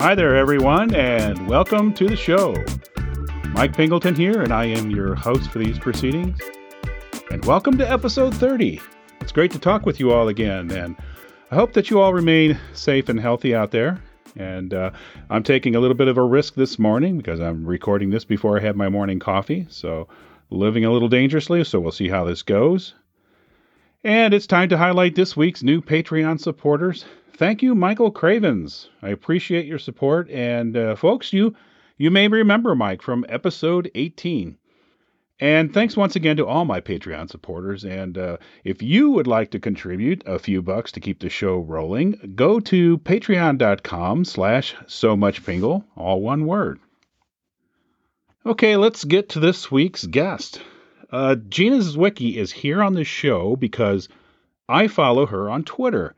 Hi there, everyone, and welcome to the show. Mike Pingleton here, and I am your host for these proceedings. And welcome to episode 30. It's great to talk with you all again, and I hope that you all remain safe and healthy out there. And uh, I'm taking a little bit of a risk this morning because I'm recording this before I have my morning coffee, so living a little dangerously, so we'll see how this goes. And it's time to highlight this week's new Patreon supporters thank you, Michael Cravens. I appreciate your support, and uh, folks, you you may remember Mike from episode 18. And thanks once again to all my Patreon supporters. And uh, if you would like to contribute a few bucks to keep the show rolling, go to patreon.com slash so much pingle, all one word. Okay, let's get to this week's guest. Uh, Gina Zwicky is here on the show because I follow her on Twitter.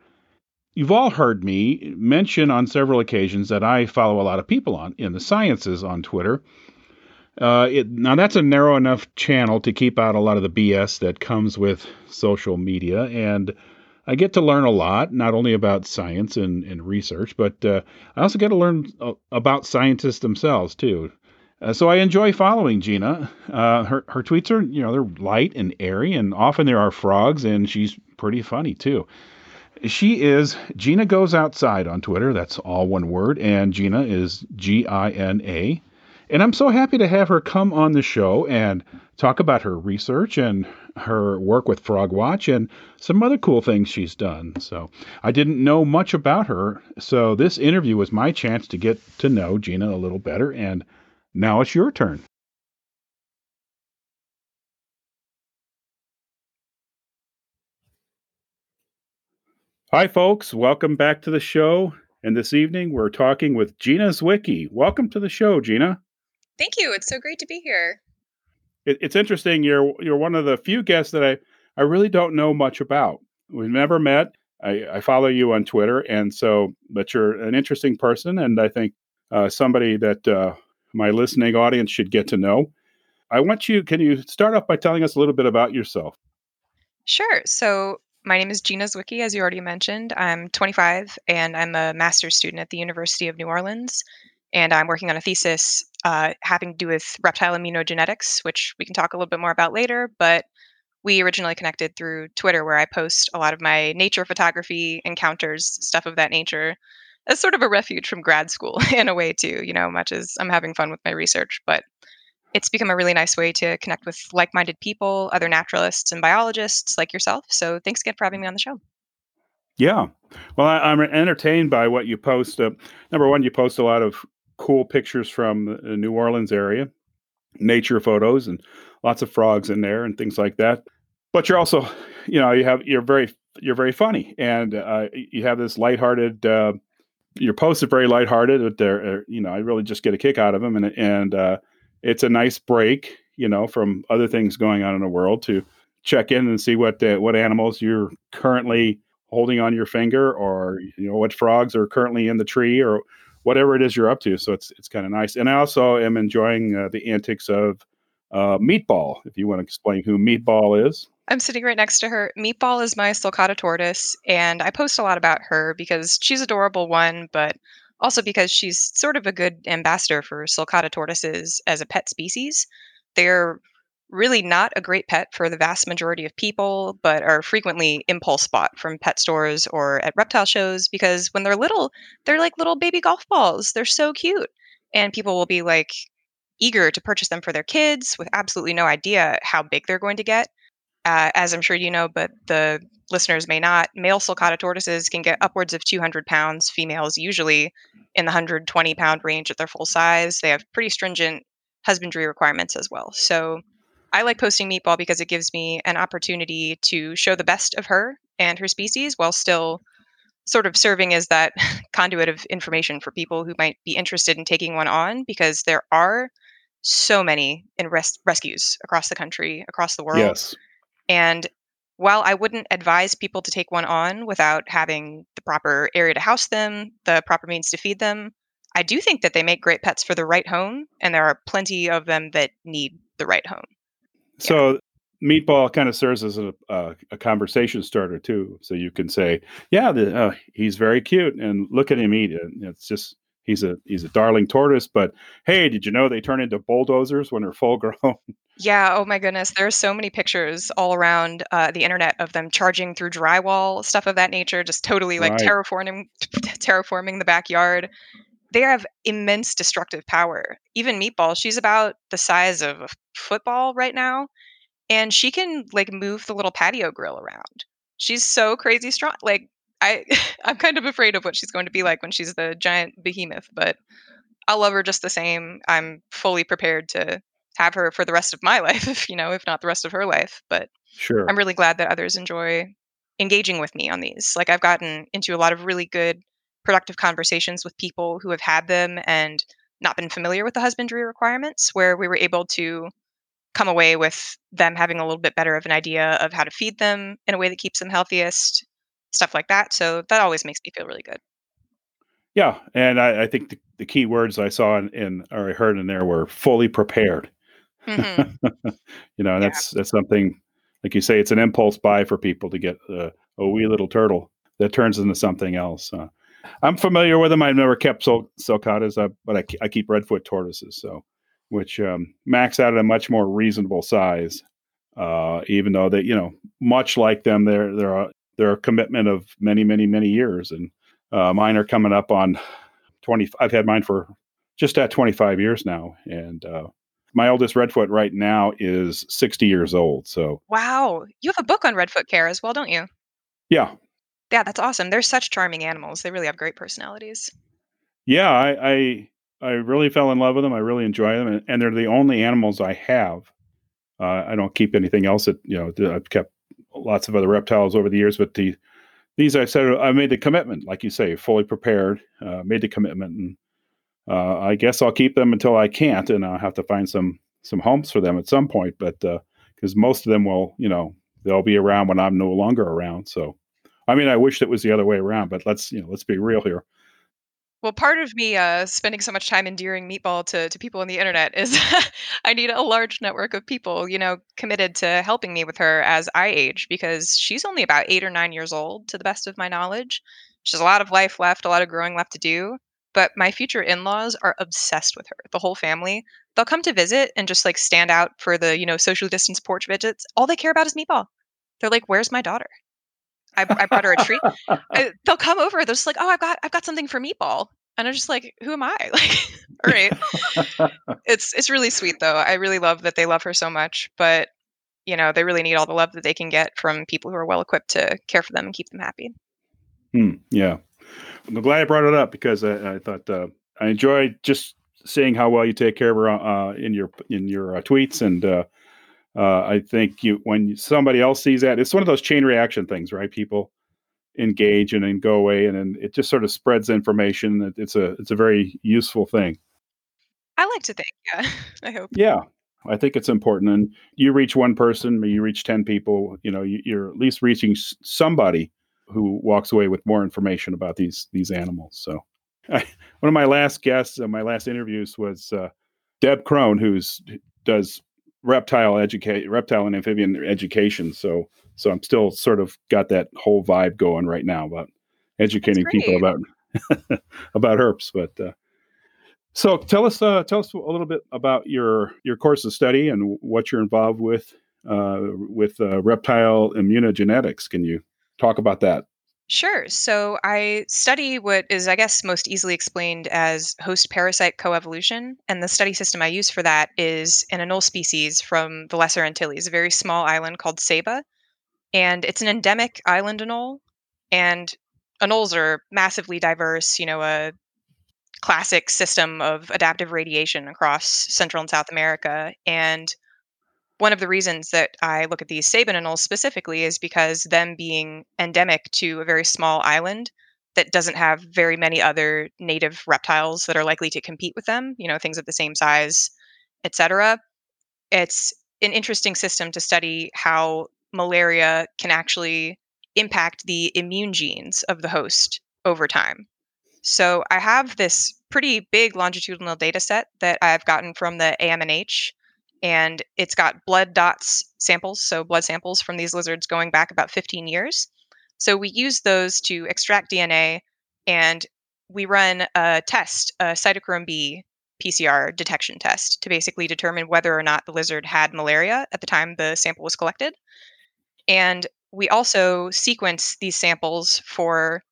You've all heard me mention on several occasions that I follow a lot of people on in the sciences on Twitter. Uh, it, now that's a narrow enough channel to keep out a lot of the BS that comes with social media, and I get to learn a lot, not only about science and, and research, but uh, I also get to learn about scientists themselves too. Uh, so I enjoy following Gina. Uh, her her tweets are you know they're light and airy, and often there are frogs, and she's pretty funny too. She is Gina Goes Outside on Twitter. That's all one word. And Gina is G I N A. And I'm so happy to have her come on the show and talk about her research and her work with Frog Watch and some other cool things she's done. So I didn't know much about her. So this interview was my chance to get to know Gina a little better. And now it's your turn. Hi, folks. Welcome back to the show. And this evening, we're talking with Gina Zwicky. Welcome to the show, Gina. Thank you. It's so great to be here. It, it's interesting. You're you're one of the few guests that I I really don't know much about. We've never met. I, I follow you on Twitter, and so but you're an interesting person, and I think uh, somebody that uh, my listening audience should get to know. I want you. Can you start off by telling us a little bit about yourself? Sure. So my name is Gina Zwicky, as you already mentioned. I'm 25 and I'm a master's student at the University of New Orleans. And I'm working on a thesis uh, having to do with reptile immunogenetics, which we can talk a little bit more about later. But we originally connected through Twitter, where I post a lot of my nature photography encounters, stuff of that nature, as sort of a refuge from grad school in a way, too, you know, much as I'm having fun with my research. But it's become a really nice way to connect with like-minded people, other naturalists and biologists like yourself. So thanks again for having me on the show. Yeah, well, I, am entertained by what you post. Uh, number one, you post a lot of cool pictures from the New Orleans area, nature photos, and lots of frogs in there and things like that. But you're also, you know, you have you're very you're very funny, and uh, you have this lighthearted. Uh, your posts are very lighthearted, but they're uh, you know I really just get a kick out of them, and and uh, it's a nice break, you know, from other things going on in the world to check in and see what uh, what animals you're currently holding on your finger, or you know what frogs are currently in the tree, or whatever it is you're up to. So it's it's kind of nice. And I also am enjoying uh, the antics of uh, Meatball. If you want to explain who Meatball is. I'm sitting right next to her. Meatball is my sulcata tortoise, and I post a lot about her because she's adorable one, but also because she's sort of a good ambassador for sulcata tortoises as a pet species. They're really not a great pet for the vast majority of people, but are frequently impulse bought from pet stores or at reptile shows because when they're little, they're like little baby golf balls. They're so cute. And people will be like eager to purchase them for their kids with absolutely no idea how big they're going to get. Uh, as I'm sure you know, but the listeners may not, male sulcata tortoises can get upwards of 200 pounds, females usually in the 120 pound range at their full size. They have pretty stringent husbandry requirements as well. So I like posting Meatball because it gives me an opportunity to show the best of her and her species while still sort of serving as that conduit of information for people who might be interested in taking one on because there are so many in res- rescues across the country, across the world. Yes. And while I wouldn't advise people to take one on without having the proper area to house them, the proper means to feed them, I do think that they make great pets for the right home, and there are plenty of them that need the right home. So meatball kind of serves as a, uh, a conversation starter too. So you can say, "Yeah, the, uh, he's very cute, and look at him eat." And it's just he's a he's a darling tortoise. But hey, did you know they turn into bulldozers when they're full grown? Yeah. Oh my goodness. There's so many pictures all around uh, the internet of them charging through drywall, stuff of that nature, just totally like Right. terraforming terraforming the backyard. They have immense destructive power. Even Meatball, she's about the size of a football right now, and she can like move the little patio grill around. She's so crazy strong. Like I, I'm kind of afraid of what she's going to be like when she's the giant behemoth, but I'll love her just the same. I'm fully prepared to have her for the rest of my life, if you know, if not the rest of her life. But Sure. I'm really glad that others enjoy engaging with me on these. Like I've gotten into a lot of really good, productive conversations with people who have had them and not been familiar with the husbandry requirements, where we were able to come away with them having a little bit better of an idea of how to feed them in a way that keeps them healthiest, stuff like that. So that always makes me feel really good. Yeah, and I, I think the, the key words I saw in, in or I heard in there were fully prepared. hmm you know, Yeah. that's that's something like you say. It's an impulse buy for people to get uh, a wee little turtle that turns into something else. Uh, I'm familiar with them. I've never kept sul- sulcatas, uh, but I, I keep redfoot tortoises, so which um, max out at a much more reasonable size. Uh, even though they, you know, much like them, they're they're a, they're a commitment of many, many, many years, and uh, mine are coming up on twenty. I've had mine for just at twenty five years now, and uh, my oldest redfoot right now is 60 years old. So, Wow. You have a book on Redfoot care as well, don't you? yeah. Yeah, that's awesome. They're such charming animals. They really have great personalities. Yeah, I, I I really fell in love with them. I really enjoy them, and, and they're the only animals I have. Uh, I don't keep anything else. That you know, I've kept lots of other reptiles over the years, but the these I said I made the commitment, like you say, fully prepared. Uh, made the commitment, and uh, I guess I'll keep them until I can't, and I'll have to find some some homes for them at some point. But because most of them will, you know, they'll be around when I'm no longer around. So, I mean, I wish it was the other way around, but let's you know, let's be real here. Well, part of me uh, spending so much time endearing Meatball to, to people on the internet is I need a large network of people, you know, committed to helping me with her as I age because she's only about eight or nine years old, to the best of my knowledge. She has a lot of life left, a lot of growing left to do. But my future in laws are obsessed with her, the whole family. They'll come to visit and just like stand out for the, you know, social distance porch visits. All they care about is Meatball. They're like, where's my daughter? I, I brought her a treat. I, they'll come over. They're just like, "Oh, I've got, I've got something for Meatball," and I'm just like, "Who am I?" Like, all right. It's, it's really sweet though. I really love that they love her so much, but you know, they really need all the love that they can get from people who are well equipped to care for them and keep them happy. Hmm, yeah, I'm glad I brought it up because I, I thought uh, I enjoyed just seeing how well you take care of her uh, in your in your uh, tweets, and uh, I think you when somebody else sees that, it's one of those chain reaction things, right? People engage and then go away, and then it just sort of spreads information. It- It's a it's a very useful thing. I like to think, yeah. I hope. Yeah, I think it's important. And you reach one person, you reach 10 people, you know, you, you're at least reaching somebody who walks away with more information about these these animals. So, I, one of my last guests, uh, my last interviews was uh, Deb Crone, who's does reptile educate reptile and amphibian education. So, so I'm still sort of got that whole vibe going right now about educating people about about herps. But uh, so tell us uh, tell us a little bit about your your course of study and what you're involved with uh, with uh, reptile immunogenetics. Can you talk about that? Sure. So I study what is, I guess, most easily explained as host parasite coevolution. And the study system I use for that is an anole species from the Lesser Antilles, a very small island called Saba. And it's an endemic island anole. And anoles are massively diverse, you know, a classic system of adaptive radiation across Central and South America. And one of the reasons that I look at these Saban specifically is because them being endemic to a very small island that doesn't have very many other native reptiles that are likely to compete with them, you know, things of the same size, etc. It's an interesting system to study how malaria can actually impact the immune genes of the host over time. So I have this pretty big longitudinal data set that I've gotten from the AMNH, and it's got blood dots samples, so blood samples from these lizards going back about 15 years. So we use those to extract DNA, and we run a test, a cytochrome B PCR detection test, to basically determine whether or not the lizard had malaria at the time the sample was collected. And we also sequence these samples for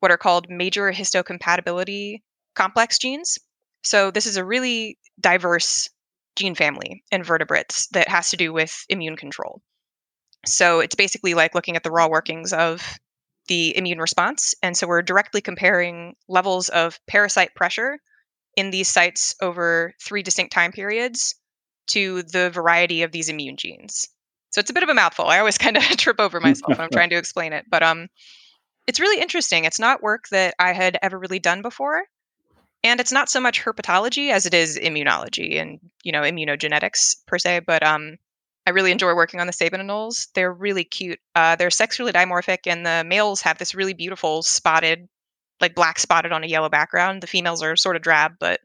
what are called major histocompatibility complex genes. So this is a really diverse gene family in vertebrates that has to do with immune control. So it's basically like looking at the raw workings of the immune response. And so we're directly comparing levels of parasite pressure in these sites over three distinct time periods to the variety of these immune genes. So it's a bit of a mouthful. I always kind of trip over myself when I'm trying to explain it. But um it's really interesting. It's not work that I had ever really done before. And it's not so much herpetology as it is immunology and, you know, immunogenetics per se, but um I really enjoy working on the Saban anoles. They're really cute. Uh, they're sexually dimorphic, and the males have this really beautiful spotted, like black spotted on a yellow background. The females are sort of drab, but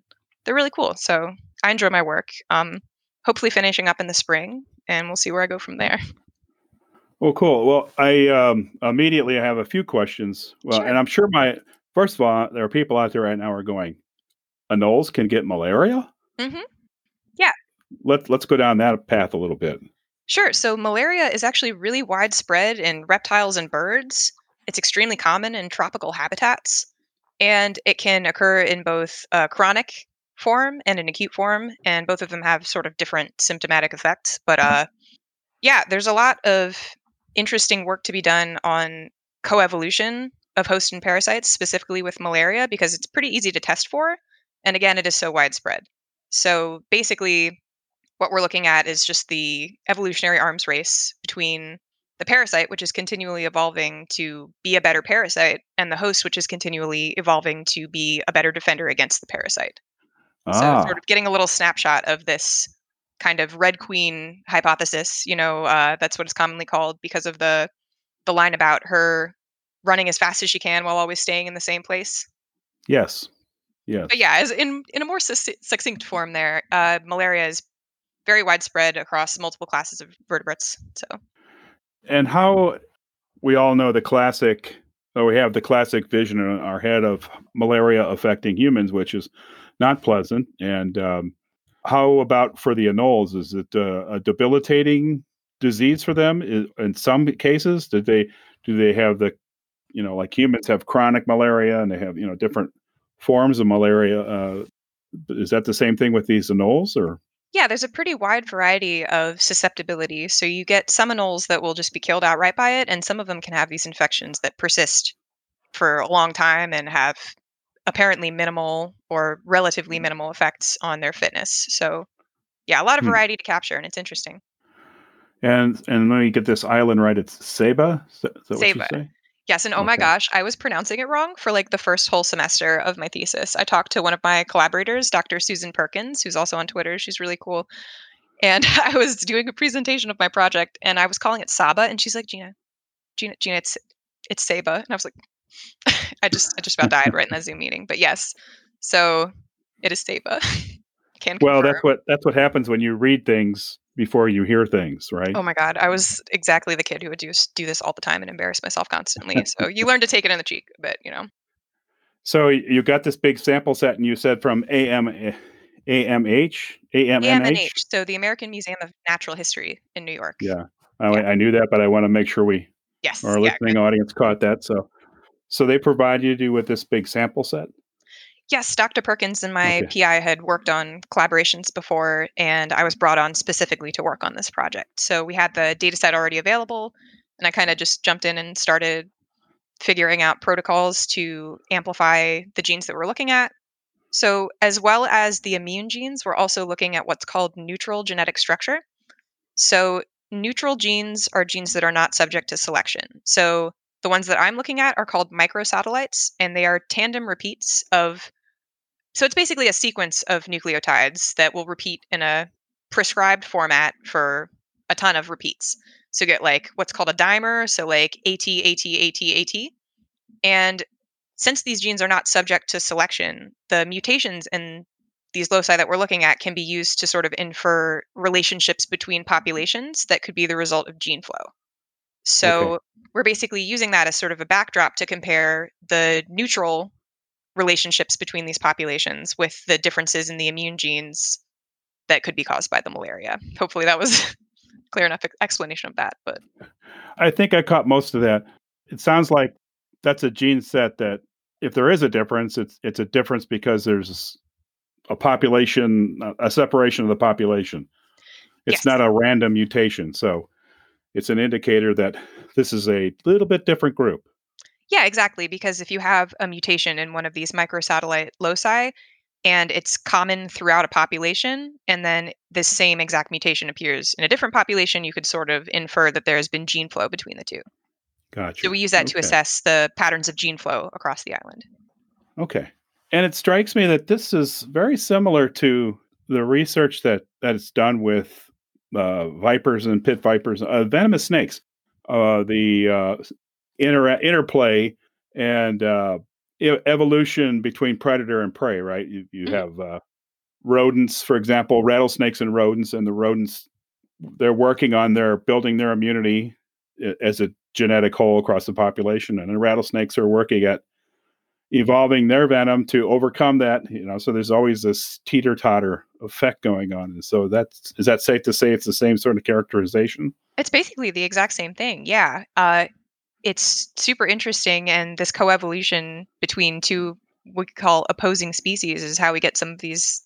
they're really cool. So I enjoy my work. Um, hopefully, finishing up in the spring, and we'll see where I go from there. Well, cool. Well, I um, immediately I have a few questions. Well, Sure. and I'm sure my first of all, there are people out there right now who are going, anoles can get malaria. Mm-hmm. Yeah. Let Let's go down that path a little bit. Sure. So malaria is actually really widespread in reptiles and birds. It's extremely common in tropical habitats, and it can occur in both a chronic form and an acute form, and both of them have sort of different symptomatic effects. But uh, yeah, there's a lot of interesting work to be done on coevolution of host and parasites, specifically with malaria, because it's pretty easy to test for, and again, it is so widespread. So basically, what we're looking at is just the evolutionary arms race between the parasite, which is continually evolving to be a better parasite, and the host, which is continually evolving to be a better defender against the parasite. So, Ah, sort of getting a little snapshot of this kind of red queen hypothesis. You know, uh, that's what it's commonly called because of the the line about her running as fast as she can while always staying in the same place. yes, yes. But yeah, as in in a more succinct form, there, uh, malaria is very widespread across multiple classes of vertebrates. So And how we all know the classic, or we have the classic vision in our head of malaria affecting humans, which is not pleasant. And um, how about for the anoles? Is it uh, a debilitating disease for them? In some cases, did they do they have the, you know, like humans have chronic malaria and they have you know different forms of malaria? Uh, is that the same thing with these anoles, or yeah, there's a pretty wide variety of susceptibility. So you get some anoles that will just be killed outright by it, and some of them can have these infections that persist for a long time and have apparently minimal or relatively minimal effects on their fitness. So yeah, a lot of Hmm. variety to capture, and it's interesting. and and let me get this island right. It's Saba. Is that, is that Saba. Yes, and oh my gosh, I was pronouncing it wrong for like the first whole semester of my thesis. I talked to one of my collaborators, Dr. Susan Perkins, who's also on Twitter. She's really cool. And I was doing a presentation of my project and I was calling it Saba and she's like, "Gina, Gina, Gina, it's it's Saba." And I was like I just I just about died right in that Zoom meeting. But yes. So it is Saba. Can Well, confirm. that's what that's what happens when you read things before you hear things, right? Oh my god, I was exactly the kid who would do do this all the time and embarrass myself constantly. So you learn to take it in the cheek a bit, you know. So you got this big sample set, and you said from AM, AMH, eh, AMNH. AMNH, so the American Museum of Natural History in New York. Yeah, I, Yeah. I knew that, but I want to make sure we Yes. our yeah, listening audience caught that. So, so they provide you with this big sample set. Yes, Dr. Perkins and my Okay. PI had worked on collaborations before, and I was brought on specifically to work on this project. So we had the data set already available, and I kind of just jumped in and started figuring out protocols to amplify the genes that we're looking at. So, as well as the immune genes, we're also looking at what's called neutral genetic structure. So, neutral genes are genes that are not subject to selection. So, The ones that I'm looking at are called microsatellites, and they are tandem repeats of. So it's basically a sequence of nucleotides that will repeat in a prescribed format for a ton of repeats. So you get like what's called a dimer, so like AT, AT, AT, AT. And since these genes are not subject to selection, the mutations in these loci that we're looking at can be used to sort of infer relationships between populations that could be the result of gene flow. So okay. we're basically using that as sort of a backdrop to compare the neutral relationships between these populations with the differences in the immune genes that could be caused by the malaria. Hopefully that was clear enough explanation of that, but I think I caught most of that. It sounds like that's a gene set that if there is a difference, it's it's a difference because there's a population, uh, a separation of the population. It's yes. not a random mutation. So it's an indicator that this is a little bit different group. Yeah, exactly. Because if you have a mutation in one of these microsatellite loci and it's common throughout a population, and then this same exact mutation appears in a different population, you could sort of infer that there has been gene flow between the two. Gotcha. So we use that okay. to assess the patterns of gene flow across the island. Okay. And it strikes me that this is very similar to the research that that is done with uh, vipers and pit vipers, uh, venomous snakes. Uh, the uh, inter- interplay and uh, evolution between predator and prey. Right? You you mm-hmm. have uh, rodents, for example, rattlesnakes and rodents, and the rodents they're working on their building their immunity as a genetic whole across the population, and the rattlesnakes are working at evolving their venom to overcome that you know so there's always this teeter totter effect going on and so that's is that safe to say it's the same sort of characterization it's basically the exact same thing yeah uh, it's super interesting and this coevolution between two we call opposing species is how we get some of these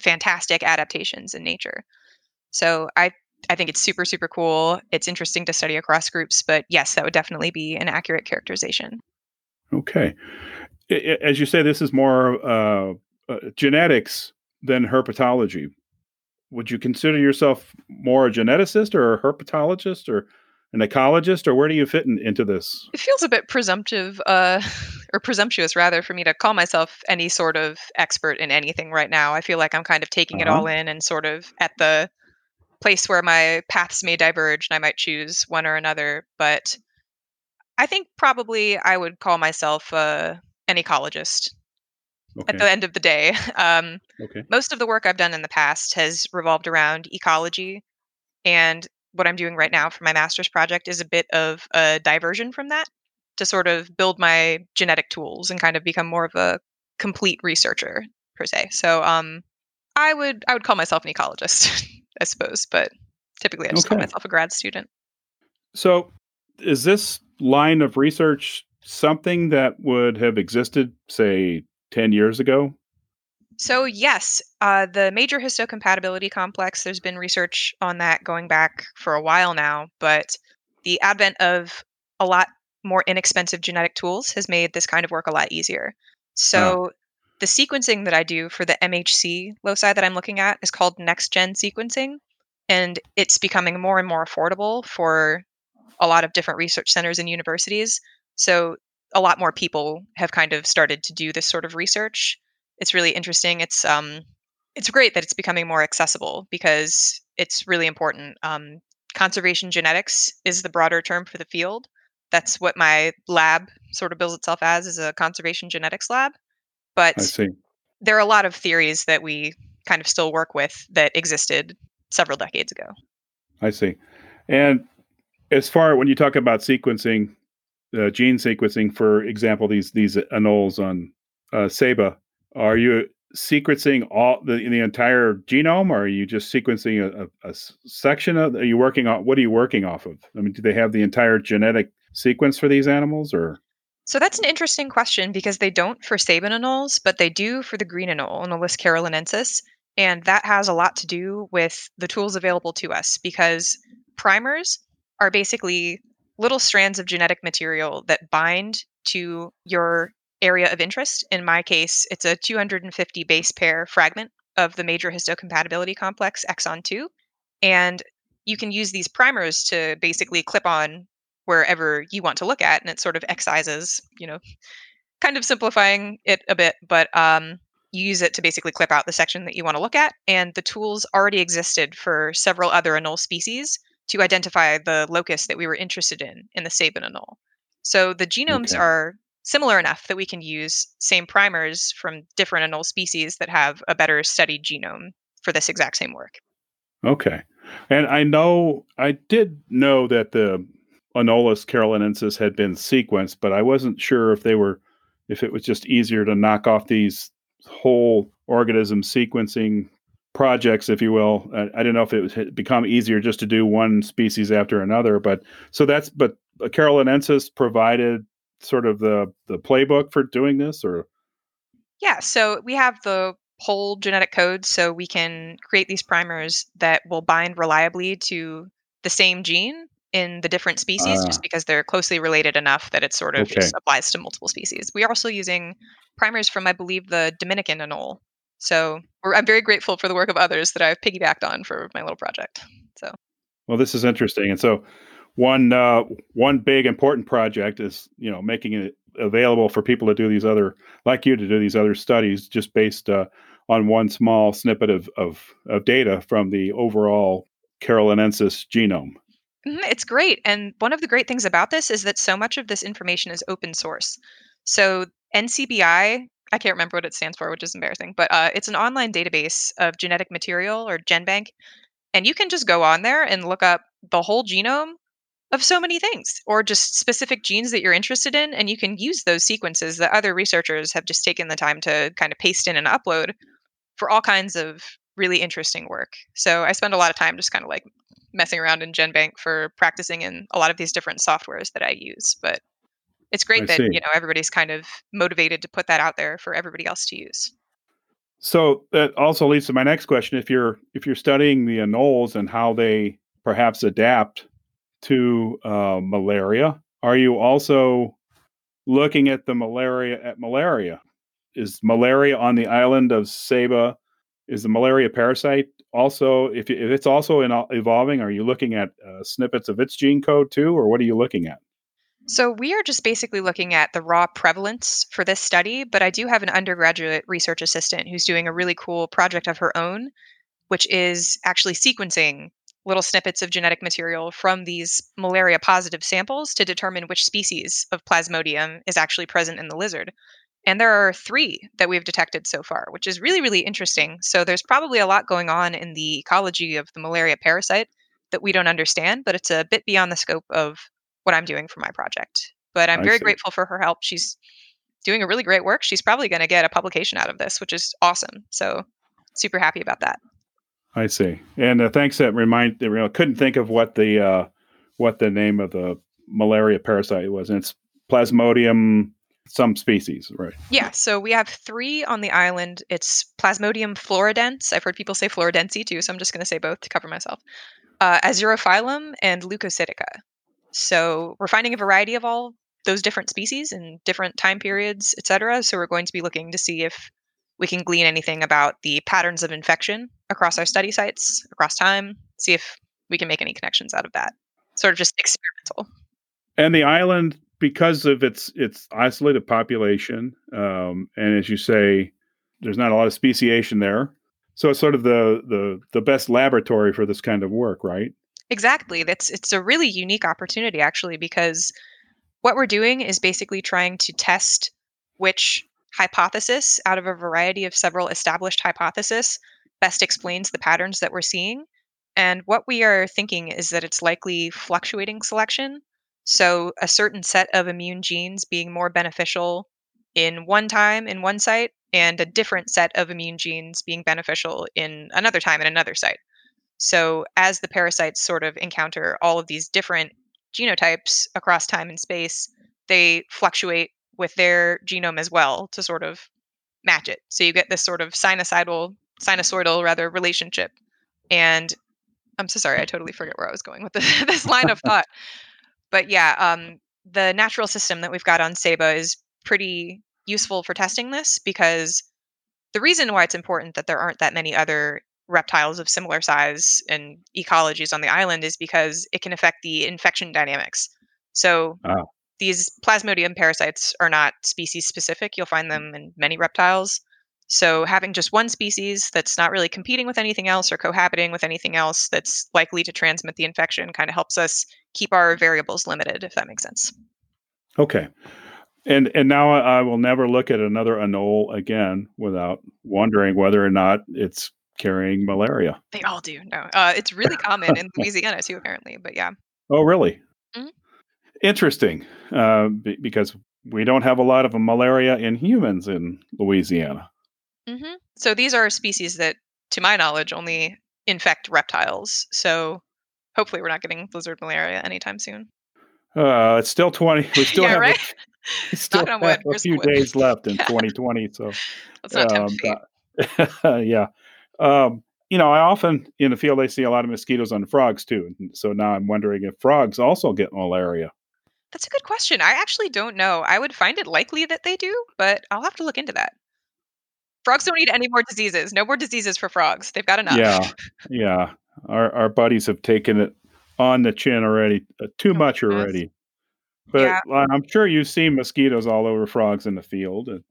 fantastic adaptations in nature. So i i think it's super super cool. It's interesting to study across groups but yes that would definitely be an accurate characterization. Okay. As you say, this is more uh, uh, genetics than herpetology. Would you consider yourself more a geneticist or a herpetologist or an ecologist, or where do you fit in, into this? It feels a bit presumptive, uh, or presumptuous rather, for me to call myself any sort of expert in anything right now. I feel like I'm kind of taking uh-huh. it all in and sort of at the place where my paths may diverge and I might choose one or another. But I think probably I would call myself a an ecologist okay. at the end of the day. Um, okay. Most of the work I've done in the past has revolved around ecology. And what I'm doing right now for my master's project is a bit of a diversion from that to sort of build my genetic tools and kind of become more of a complete researcher per se. So um, I would I would call myself an ecologist, I suppose, but typically I just okay. call myself a grad student. So is this line of research something that would have existed, say, 10 years ago? So, yes, uh, the major histocompatibility complex, there's been research on that going back for a while now, but the advent of a lot more inexpensive genetic tools has made this kind of work a lot easier. So, uh. the sequencing that I do for the MHC loci that I'm looking at is called next gen sequencing, and it's becoming more and more affordable for a lot of different research centers and universities. So a lot more people have kind of started to do this sort of research. It's really interesting. It's um, it's great that it's becoming more accessible because it's really important. Um, conservation genetics is the broader term for the field. That's what my lab sort of bills itself as, is a conservation genetics lab. But there are a lot of theories that we kind of still work with that existed several decades ago. I see. And as far when you talk about sequencing, uh, gene sequencing, for example, these these anoles on uh, Saba, are you sequencing all the the entire genome, or are you just sequencing a, a, a, section of? Are you working on what are you working off of? I mean, do they have the entire genetic sequence for these animals, or? So that's an interesting question because they don't for Saban anoles, but they do for the green anole, Anolis carolinensis, and that has a lot to do with the tools available to us because primers are basically little strands of genetic material that bind to your area of interest. In my case, it's a 250 base pair fragment of the major histocompatibility complex exon 2. And you can use these primers to basically clip on wherever you want to look at, and it sort of excises, you know, kind of simplifying it a bit, but um, you use it to basically clip out the section that you want to look at. And the tools already existed for several other anole species to identify the locus that we were interested in in the Saban anole. So the genomes Okay. are similar enough that we can use same primers from different anole species that have a better studied genome for this exact same work. Okay. And I know I did know that the Anolis carolinensis had been sequenced, but I wasn't sure if they were if it was just easier to knock off these whole organism sequencing projects, if you will. I, I didn't know if it had become easier just to do one species after another, but so that's but carolinensis provided sort of the the playbook for doing this or Yeah, so we have the whole genetic code, so we can create these primers that will bind reliably to the same gene in the different species, Ah. just because they're closely related enough that it sort of Okay. just applies to multiple species. We are also using primers from, I believe, the Dominican anole. So we're, I'm very grateful for the work of others that I've piggybacked on for my little project. So Well, this is interesting, and so one uh, one big important project is you know making it available for people to do these other like you to do these other studies just based uh, on one small snippet of, of of data from the overall carolinensis genome. Mhm, It's great. And one of the great things about this is that so much of this information is open source. So NCBI, I can't remember what it stands for, which is embarrassing, but uh, it's an online database of genetic material or GenBank. And you can just go on there and look up the whole genome of so many things or just specific genes that you're interested in. And you can use those sequences that other researchers have just taken the time to kind of paste in and upload for all kinds of really interesting work. So I spend a lot of time just kind of like messing around in GenBank for practicing in a lot of these different softwares that I use. But it's great I that see. you know everybody's kind of motivated to put that out there for everybody else to use. So that also leads to my next question: if you're if you're studying the anoles and how they perhaps adapt to uh, malaria, are you also looking at the malaria at malaria? Is malaria on the island of Saba? Is the malaria parasite also if, if it's also in, evolving? Are you looking at uh, snippets of its gene code too, or what are you looking at? So we are just basically looking at the raw prevalence for this study, but I do have an undergraduate research assistant who's doing a really cool project of her own, which is actually sequencing little snippets of genetic material from these malaria positive samples to determine which species of plasmodium is actually present in the lizard. And there are three that we've detected so far, which is really, really interesting. So there's probably a lot going on in the ecology of the malaria parasite that we don't understand, but it's a bit beyond the scope of what I'm doing for my project. But I'm I very see. grateful for her help. She's doing a really great work. She's probably going to get a publication out of this, which is awesome. So super happy about that. I see. And uh, thanks. That remind. You know, couldn't think of what the uh, what the name of the malaria parasite was. And it's Plasmodium, some species, right? Yeah, so we have three on the island. It's Plasmodium floridense. I've heard people say floridensi too, so I'm just going to say both to cover myself. Uh, Azurophilum and Leucocytica. So we're finding a variety of all those different species in different time periods, et cetera. So we're going to be looking to see if we can glean anything about the patterns of infection across our study sites, across time, see if we can make any connections out of that. Sort of just experimental. And the island, because of its its isolated population, um, and as you say, there's not a lot of speciation there. So it's sort of the the the best laboratory for this kind of work, right? Exactly. That's it's a really unique opportunity actually because what we're doing is basically trying to test which hypothesis out of a variety of several established hypotheses best explains the patterns that we're seeing. And what we are thinking is that it's likely fluctuating selection. So a certain set of immune genes being more beneficial in one time in one site and a different set of immune genes being beneficial in another time in another site. So, as the parasites sort of encounter all of these different genotypes across time and space, they fluctuate with their genome as well to sort of match it. So, you get this sort of sinusoidal, sinusoidal rather relationship. And I'm so sorry, I totally forget where I was going with this, this line of thought. But yeah, um, the natural system that we've got on Saba is pretty useful for testing this because the reason why it's important that there aren't that many other reptiles of similar size and ecologies on the island is because it can affect the infection dynamics. So Oh. These Plasmodium parasites are not species specific. You'll find them in many reptiles. So having just one species that's not really competing with anything else or cohabiting with anything else that's likely to transmit the infection kind of helps us keep our variables limited, if that makes sense. Okay. And and now I will never look at another anole again without wondering whether or not it's carrying malaria. They all do. No, uh, it's really common in Louisiana too, apparently. But yeah, Oh, really? Mhm. Interesting. Uh, be- because we don't have a lot of malaria in humans in Louisiana. hmm so these are species that, to my knowledge, only infect reptiles. So hopefully, we're not getting lizard malaria anytime soon. Uh, it's still 20. We still Yeah, have, a- right? we still have wood. a few wood. days left in Yeah. 2020. So, Let's not um, uh, yeah. Um, you know, I often in the field I see a lot of mosquitoes on frogs too. So now I'm wondering if frogs also get malaria. That's a good question. I actually don't know. I would find it likely that they do, but I'll have to look into that. Frogs don't need any more diseases. No more diseases for frogs. They've got enough. Yeah, yeah. Our our buddies have taken it on the chin already, uh, too Oh, much goodness. already. But Yeah. I'm sure you've seen mosquitoes all over frogs in the field. And,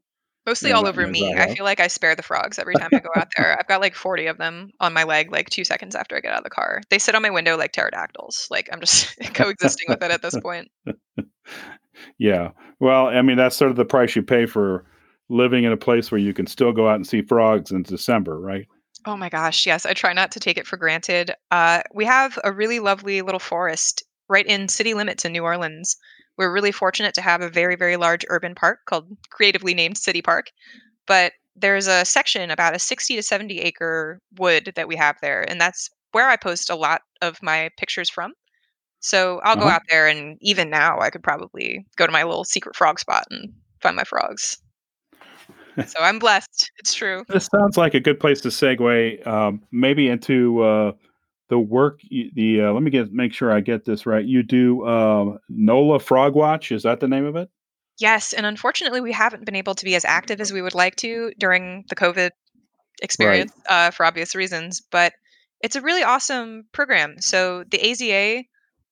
Mostly all over me. I feel like I spare the frogs every time I go out there. I've got like 40 of them on my leg like 2 seconds after I get out of the car. They sit on my window like pterodactyls. Like I'm just coexisting with it at this point. yeah, well, I mean that's sort of the price you pay for living in a place where you can still go out and see frogs in December, right? Oh my gosh, yes, I try not to take it for granted. Uh, we have a really lovely little forest right in city limits in New Orleans. We're really fortunate to have a very, very large urban park called creatively named City Park. But there's a section about a 60 to 70 acre wood that we have there, and that's where I post a lot of my pictures from. So I'll go Uh-huh. out there, and even now, I could probably go to my little secret frog spot and find my frogs. so I'm blessed. It's true. This sounds like a good place to segue, um, maybe into uh, the work. The uh, let me get make sure I get this right. You do um, NOLA Frog Watch. Is that the name of it? Yes, and unfortunately, we haven't been able to be as active as we would like to during the COVID experience uh, for obvious reasons. But it's a really awesome program. So the AZA,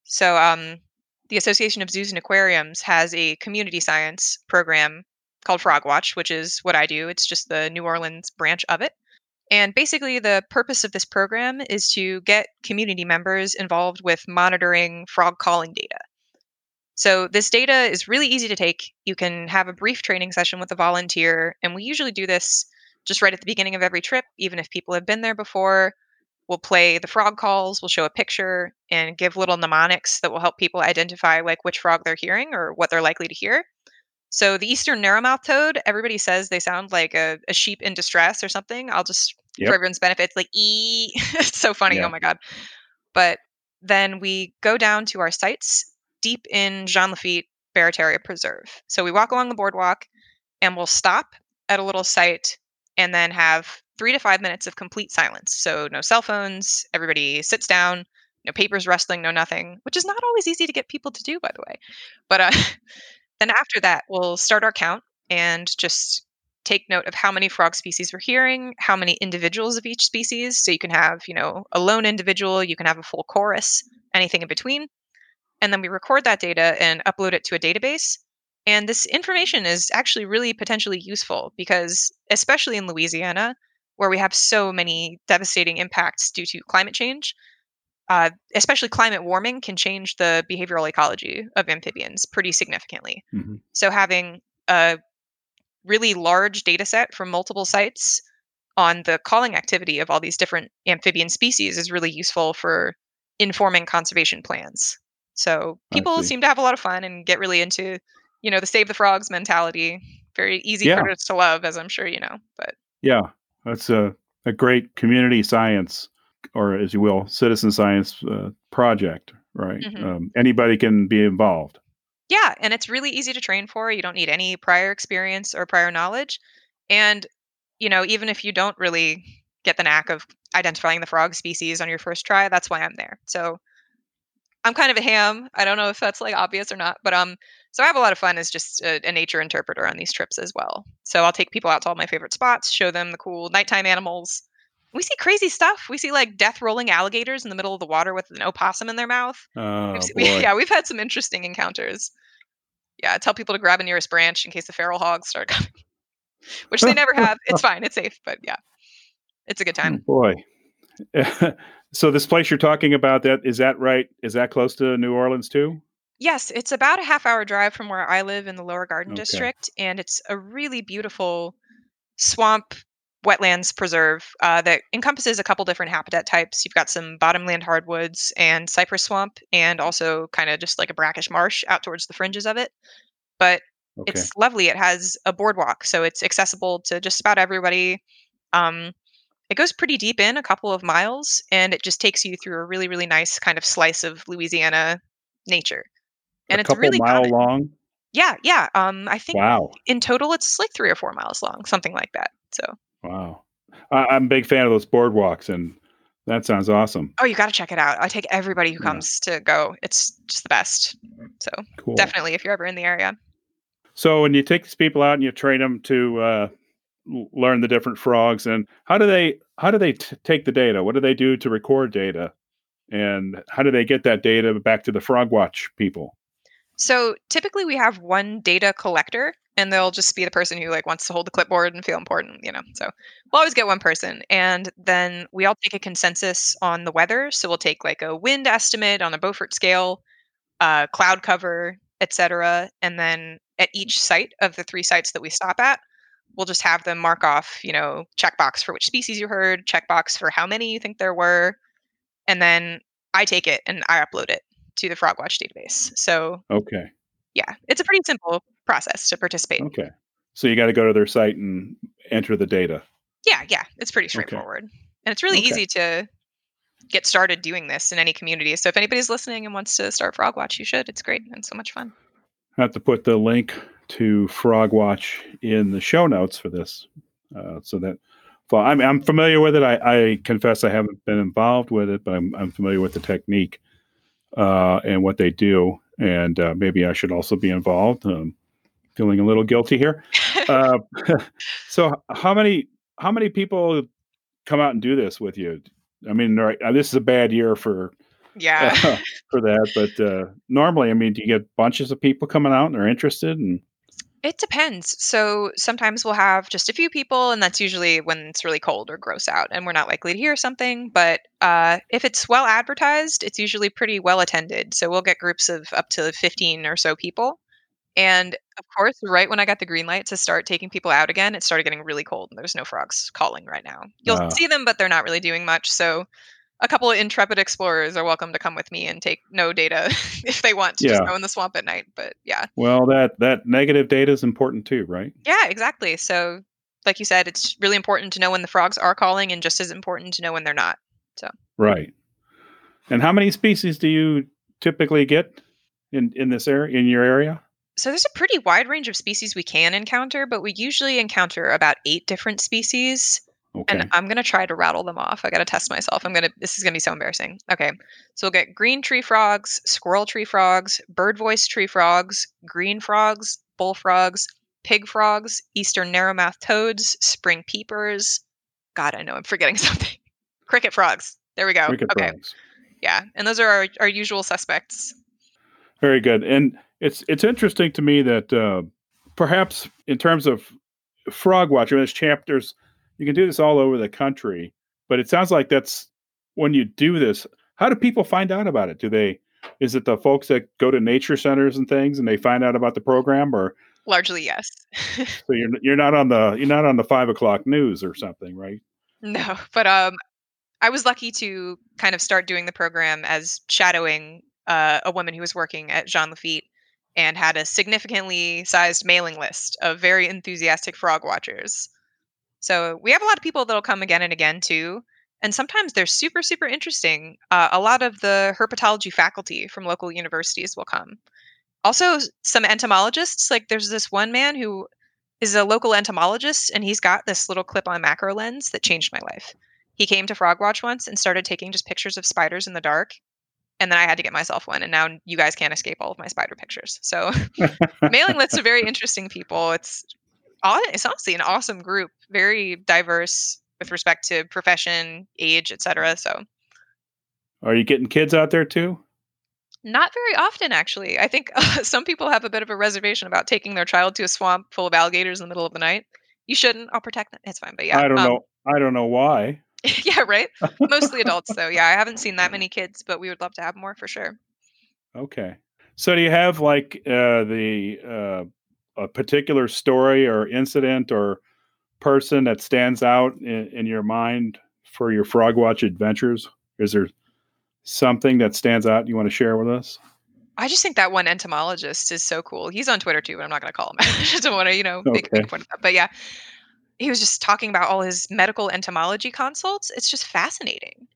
so um, the Association of Zoos and Aquariums, has a community science program called Frog Watch, which is what I do. It's just the New Orleans branch of it. And basically, the purpose of this program is to get community members involved with monitoring frog calling data. So, this data is really easy to take. You can have a brief training session with a volunteer, and we usually do this just right at the beginning of every trip, even if people have been there before. We'll play the frog calls, we'll show a picture, and give little mnemonics that will help people identify like which frog they're hearing or what they're likely to hear. So, the eastern narrowmouth toad, everybody says they sound like a, a sheep in distress or something. I'll just, Yep. for everyone's benefit, it's like ee. it's so funny. Yeah. Oh my God. But then we go down to our sites deep in Jean Lafitte Barataria Preserve. So we walk along the boardwalk and we'll stop at a little site and then have three to five minutes of complete silence. So no cell phones, everybody sits down, no papers rustling, no nothing, which is not always easy to get people to do, by the way. But uh, then after that, we'll start our count and just take note of how many frog species we're hearing, how many individuals of each species. So you can have, you know, a lone individual, you can have a full chorus, anything in between. And then we record that data and upload it to a database. And this information is actually really potentially useful because, especially in Louisiana, where we have so many devastating impacts due to climate change, uh, especially climate warming can change the behavioral ecology of amphibians pretty significantly. Mhm. So having a really large data set from multiple sites on the calling activity of all these different amphibian species is really useful for informing conservation plans. So people seem to have a lot of fun and get really into, you know, the save the frogs mentality. Very easy Yeah. us to love, as I'm sure you know. But Yeah, that's a, a great community science, or as you will, citizen science uh, project, right? Mhm. Um, anybody can be involved. Yeah, and it's really easy to train for. You don't need any prior experience or prior knowledge. And, you know, even if you don't really get the knack of identifying the frog species on your first try, that's why I'm there. So I'm kind of a ham. I don't know if that's like obvious or not, but um so I have a lot of fun as just a, a nature interpreter on these trips as well. So I'll take people out to all my favorite spots, show them the cool nighttime animals, we see crazy stuff. We see like death rolling alligators in the middle of the water with an opossum in their mouth. Oh, We've se- boy. we- yeah, we've had some interesting encounters. Yeah, I tell people to grab a nearest branch in case the feral hogs start coming, which they never have. It's fine. It's safe, but yeah, it's a good Oh, time. boy. so this place you're talking about that is that right? Is that close to New Orleans too? Yes, it's about a half hour drive from where I live in the Lower Garden Okay. District, and it's a really beautiful swamp wetlands preserve uh, that encompasses a couple different habitat types. You've got some bottomland hardwoods and cypress swamp, and also kind of just like a brackish marsh out towards the fringes of it. But Okay. it's lovely. It has a boardwalk, so it's accessible to just about everybody. Um, it goes pretty deep in, a couple of miles, and it just takes you through a really, really nice kind of slice of Louisiana nature. And a it's really mile it. long. Yeah, yeah. Um, I think Wow. in total it's like three or four miles long, something like that. So, Wow. I, I'm a big fan of those boardwalks, and that sounds awesome. oh, you got to check it out. I take everybody who Yeah. comes to go. It's just the best. So, Cool. definitely, if you're ever in the area. So when you take these people out and you train them to uh, learn the different frogs, and how do they how do they t- take the data? What do they do to record data? And how do they get that data back to the Frog Watch people? So typically we have one data collector and they'll just be the person who like wants to hold the clipboard and feel important, you know. So we'll always get one person and then we all take a consensus on the weather. So we'll take like a wind estimate on a Beaufort scale, uh, cloud cover, etc. And then at each site of the three sites that we stop at, we'll just have them mark off, you know, checkbox for which species you heard, checkbox for how many you think there were, and then I take it and I upload it to the Frogwatch database. So Okay. yeah, it's a pretty simple process to participate. Okay. So you got to go to their site and enter the data. Yeah, yeah, it's pretty straightforward. And it's really Okay. easy to get started doing this in any community. So if anybody's listening and wants to start Frogwatch, you should. It's great and so much fun. I have to put the link to Frog Watch in the show notes for this, uh, so that. Well, I'm I'm familiar with it. I, I confess I haven't been involved with it, but I'm I'm familiar with the technique uh, and what they do, and uh, maybe I should also be involved. Um, feeling a little guilty here. Uh, so, how many how many people come out and do this with you? I mean, right, uh, this is a bad year for yeah. for that, but uh, normally, I mean, do you get bunches of people coming out and they're interested? And It depends. So sometimes we'll have just a few people, and that's usually when it's really cold or gross out, and we're not likely to hear something. But uh, if it's well advertised, it's usually pretty well attended. So we'll get groups of up to 15 or so people. And of course, right when I got the green light to start taking people out again, it started getting really cold, and there's no frogs calling right now. You'll Ah. see them, but they're not really doing much. So a couple of intrepid explorers are welcome to come with me and take no data if they want to Yeah. just go in the swamp at night. But yeah. well, that that negative data is important too, right? Yeah, exactly. So, like you said, it's really important to know when the frogs are calling, and just as important to know when they're not. So. Right. And how many species do you typically get in in this area in your area? So, there's a pretty wide range of species we can encounter, but we usually encounter about eight different species. Okay. And I'm going to try to rattle them off. I got to test myself. I'm going to, this is going to be so embarrassing. Okay. So, we'll get green tree frogs, squirrel tree frogs, bird voice tree frogs, green frogs, bullfrogs, pig frogs, eastern narrowmouth toads, spring peepers. God, I know I'm forgetting something. Cricket frogs. There we go. Cricket okay. frogs. Yeah, and those are our, our usual suspects. Very good. And it's it's interesting to me that uh, perhaps in terms of frog watching, there's chapters. You can do this all over the country, but it sounds like that's when you do this. How do people find out about it? Do they? Is it the folks that go to nature centers and things, and they find out about the program, or Largely, yes. so you're you're not on the you're not on the five o'clock news or something, right? no, but um, I was lucky to kind of start doing the program as shadowing uh, a woman who was working at Jean Lafitte and had a significantly sized mailing list of very enthusiastic frog watchers. So we have a lot of people that'll come again and again too. And sometimes they're super, super interesting. Uh, a lot of the herpetology faculty from local universities will come. Also, some entomologists. Like there's this one man who is a local entomologist, and he's got this little clip-on macro lens that changed my life. He came to Frog Watch once and started taking just pictures of spiders in the dark, and then I had to get myself one. And now you guys can't escape all of my spider pictures. So mailing lists are very interesting people. It's it's honestly an awesome group, very diverse. with respect to profession, age, etc. So, are you getting kids out there too? Not very often, actually. I think uh, some people have a bit of a reservation about taking their child to a swamp full of alligators in the middle of the night. You shouldn't. I'll protect them. It's fine. But yeah, I don't um, know. I don't know why. yeah, right. Mostly adults, though. Yeah, I haven't seen that many kids, but we would love to have more for sure. Okay. So, do you have like uh, the uh, a particular story or incident or person that stands out in, in your mind for your Frog Watch adventures? Is there something that stands out you want to share with us? I just think that one entomologist is so cool. He's on Twitter too, but I'm not going to call him. I just don't want to, you know, make, okay. make fun of that. But yeah, he was just talking about all his medical entomology consults. It's just fascinating.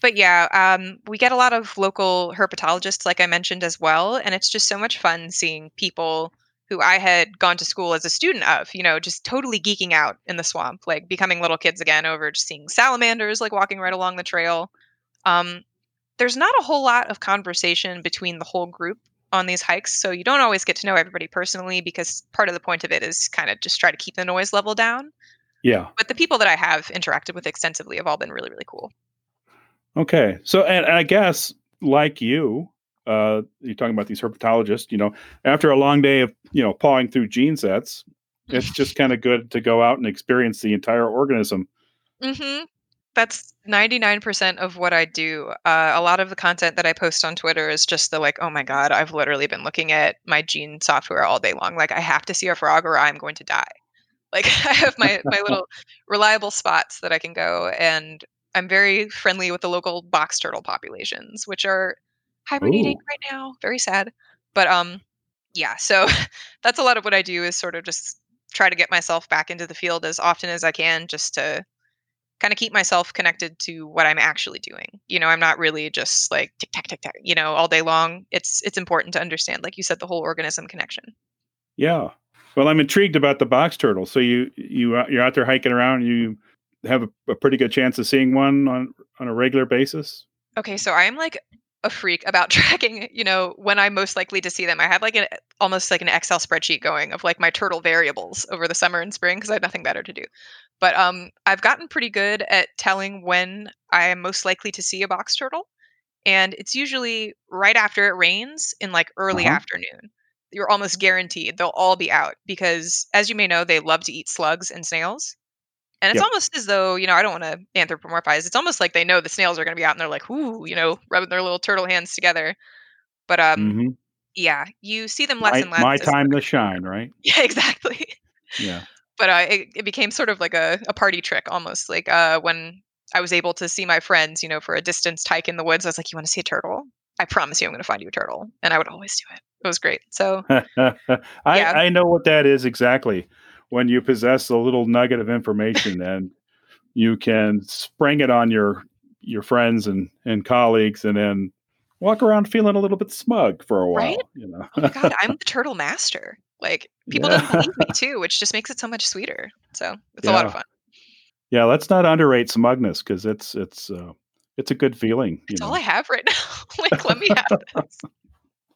But yeah, um, we get a lot of local herpetologists, like I mentioned as well, and it's just so much fun seeing people who I had gone to school as a student of, you know, just totally geeking out in the swamp, like becoming little kids again over just seeing salamanders like walking right along the trail. Um, there's not a whole lot of conversation between the whole group on these hikes, so you don't always get to know everybody personally because part of the point of it is kind of just try to keep the noise level down. Yeah. But the people that I have interacted with extensively have all been really, really cool. Okay. So, and, and I guess like you, uh, you're talking about these herpetologists, you know, after a long day of, you know, pawing through gene sets, it's just kind of good to go out and experience the entire organism. Mm-hmm that's 99% of what I do. Uh, a lot of the content that I post on Twitter is just the like, oh my God, I've literally been looking at my gene software all day long. Like, I have to see a frog or I'm going to die. Like, I have my, my little reliable spots that I can go. And I'm very friendly with the local box turtle populations, which are hibernating Ooh. right now. Very sad. But um, yeah, so that's a lot of what I do is sort of just try to get myself back into the field as often as I can just to kind of keep myself connected to what I'm actually doing. You know, I'm not really just like tick tack tick tack, you know, all day long. It's it's important to understand, like you said, the whole organism connection. Yeah. Well, I'm intrigued about the box turtle. So you you you're out there hiking around. You have a, a pretty good chance of seeing one on on a regular basis. Okay, so I'm like a freak about tracking, you know, when I'm most likely to see them. I have like an almost like an Excel spreadsheet going of like my turtle variables over the summer and spring because I have nothing better to do. But um, I've gotten pretty good at telling when I am most likely to see a box turtle, and it's usually right after it rains in like early uh-huh. afternoon. You're almost guaranteed they'll all be out because, as you may know, they love to eat slugs and snails. And it's yep. almost as though, you know, I don't want to anthropomorphize. It's almost like they know the snails are going to be out and they're like, ooh, you know, rubbing their little turtle hands together. But um, mm-hmm. yeah, you see them less my, and less. My time to shine, right? Yeah, exactly. Yeah but uh, it, it became sort of like a, a party trick almost like uh, when i was able to see my friends you know for a distance hike in the woods i was like you want to see a turtle i promise you i'm going to find you a turtle and i would always do it it was great so I, yeah. I know what that is exactly when you possess a little nugget of information and you can spring it on your your friends and and colleagues and then walk around feeling a little bit smug for a while right? you know oh my god i'm the turtle master like people yeah. don't believe me too, which just makes it so much sweeter. So it's yeah. a lot of fun. Yeah, let's not underrate smugness because it's it's uh, it's a good feeling. It's know. all I have right now. like, let me have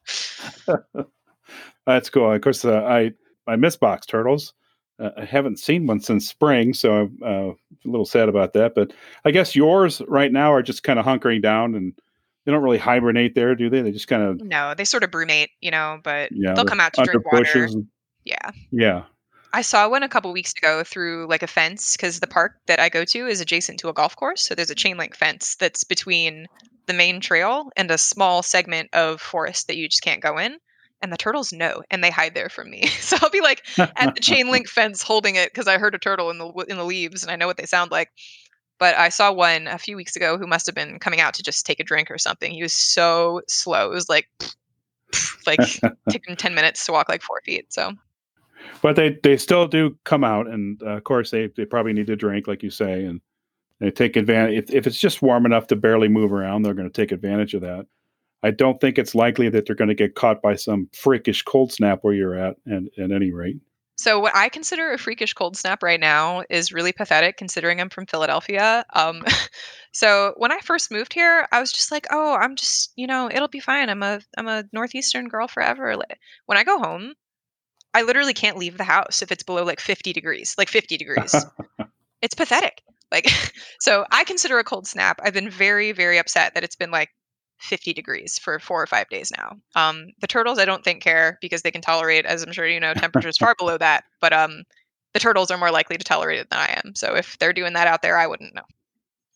this. That's cool. Of course, uh, I I miss box turtles. Uh, I haven't seen one since spring, so I'm uh, a little sad about that. But I guess yours right now are just kind of hunkering down and they don't really hibernate there, do they? They just kind of no, they sort of brumate, you know, but yeah, they'll come out to drink water. And, yeah, yeah. I saw one a couple weeks ago through like a fence because the park that I go to is adjacent to a golf course, so there's a chain link fence that's between the main trail and a small segment of forest that you just can't go in. And the turtles know, and they hide there from me. So I'll be like at the chain link fence holding it because I heard a turtle in the in the leaves, and I know what they sound like. But I saw one a few weeks ago who must have been coming out to just take a drink or something. He was so slow. It was like, like taking 10 minutes to walk like four feet. So, but they, they still do come out. And uh, of course, they, they probably need to drink, like you say, and they take advantage. If, if it's just warm enough to barely move around, they're going to take advantage of that. I don't think it's likely that they're going to get caught by some freakish cold snap where you're at, and at any rate. So what I consider a freakish cold snap right now is really pathetic considering I'm from Philadelphia. Um, so when I first moved here, I was just like, "Oh, I'm just, you know, it'll be fine. I'm a I'm a northeastern girl forever." When I go home, I literally can't leave the house if it's below like 50 degrees, like 50 degrees. it's pathetic. Like, so I consider a cold snap. I've been very, very upset that it's been like 50 degrees for four or five days now. Um, the turtles, I don't think care because they can tolerate, as I'm sure you know, temperatures far below that. But um, the turtles are more likely to tolerate it than I am. So if they're doing that out there, I wouldn't know.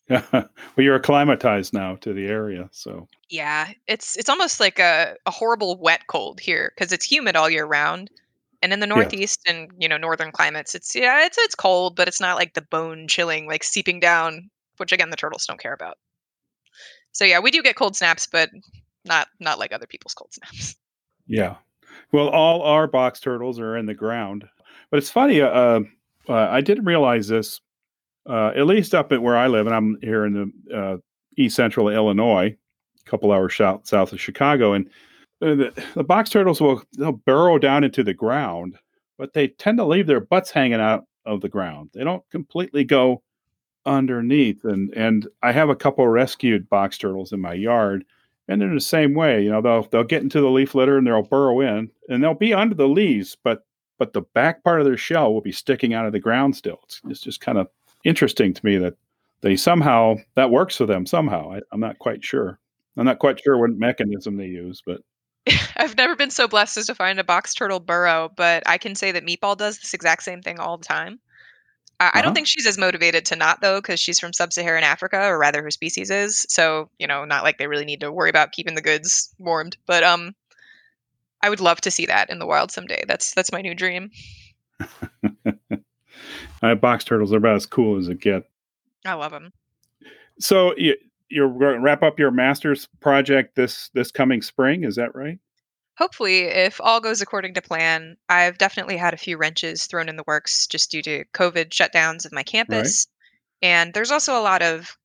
well, you're acclimatized now to the area, so yeah, it's it's almost like a, a horrible wet cold here because it's humid all year round. And in the Northeast yeah. and you know northern climates, it's yeah, it's it's cold, but it's not like the bone chilling, like seeping down, which again the turtles don't care about. So yeah, we do get cold snaps, but not not like other people's cold snaps. Yeah, well, all our box turtles are in the ground, but it's funny. Uh, uh, uh I didn't realize this, uh, at least up at where I live, and I'm here in the uh, east central Illinois, a couple hours south south of Chicago, and uh, the, the box turtles will they'll burrow down into the ground, but they tend to leave their butts hanging out of the ground. They don't completely go underneath. And and I have a couple rescued box turtles in my yard, and they're the same way. You know, they'll they'll get into the leaf litter and they'll burrow in, and they'll be under the leaves, but but the back part of their shell will be sticking out of the ground still. It's, it's just kind of interesting to me that they somehow that works for them somehow. I, I'm not quite sure. I'm not quite sure what mechanism they use, but I've never been so blessed as to find a box turtle burrow, but I can say that Meatball does this exact same thing all the time. I, uh-huh. I don't uh-huh. think she's as motivated to not though, because she's from sub-Saharan Africa, or rather, her species is. So you know, not like they really need to worry about keeping the goods warmed. But um, I would love to see that in the wild someday. That's that's my new dream. uh, box turtles are about as cool as it gets. I love them. So you, you're going to wrap up your master's project this this coming spring. Is that right? Hopefully, if all goes according to plan. I've definitely had a few wrenches thrown in the works just due to COVID shutdowns of my campus, right. and there's also a lot of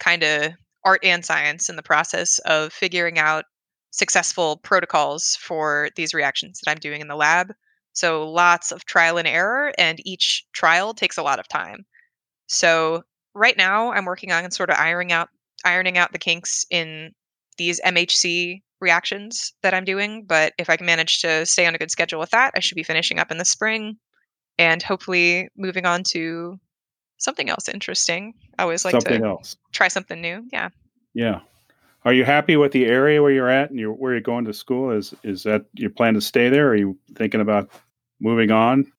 kind of art and science in the process of figuring out successful protocols for these reactions that I'm doing in the lab. So lots of trial and error, and each trial takes a lot of time. So right now, I'm working on sort of ironing out ironing out the kinks in these MHC reactions that I'm doing. But if I can manage to stay on a good schedule with that, I should be finishing up in the spring and hopefully moving on to something else interesting. I always like something to else. try something new. Yeah. Yeah. Are you happy with the area where you're at and you're, where you're going to school? Is is that your plan to stay there? Or are you thinking about moving on?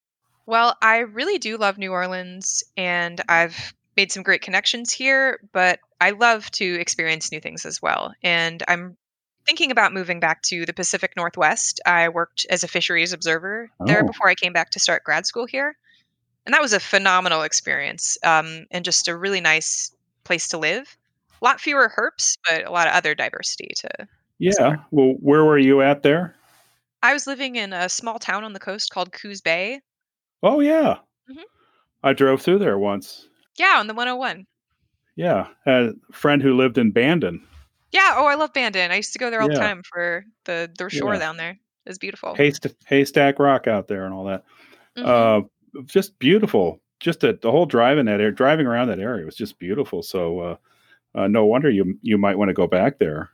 Well, I really do love New Orleans, and I've made some great connections here, but I love to experience new things as well. And I'm thinking about moving back to the Pacific Northwest. I worked as a fisheries observer oh. there before I came back to start grad school here. And that was a phenomenal experience um, and just a really nice place to live. A lot fewer herps, but a lot of other diversity to. Yeah. Explore. Well, where were you at there? I was living in a small town on the coast called Coos Bay. Oh, yeah. Mm-hmm. I drove through there once. Yeah, on the 101. Yeah, a friend who lived in Bandon. Yeah. Oh, I love Bandon. I used to go there all yeah. the time for the the shore yeah. down there. It's beautiful. Hayst- Haystack Rock out there and all that. Mm-hmm. Uh, just beautiful. Just a, the whole driving that area, driving around that area was just beautiful. So, uh, uh, no wonder you you might want to go back there.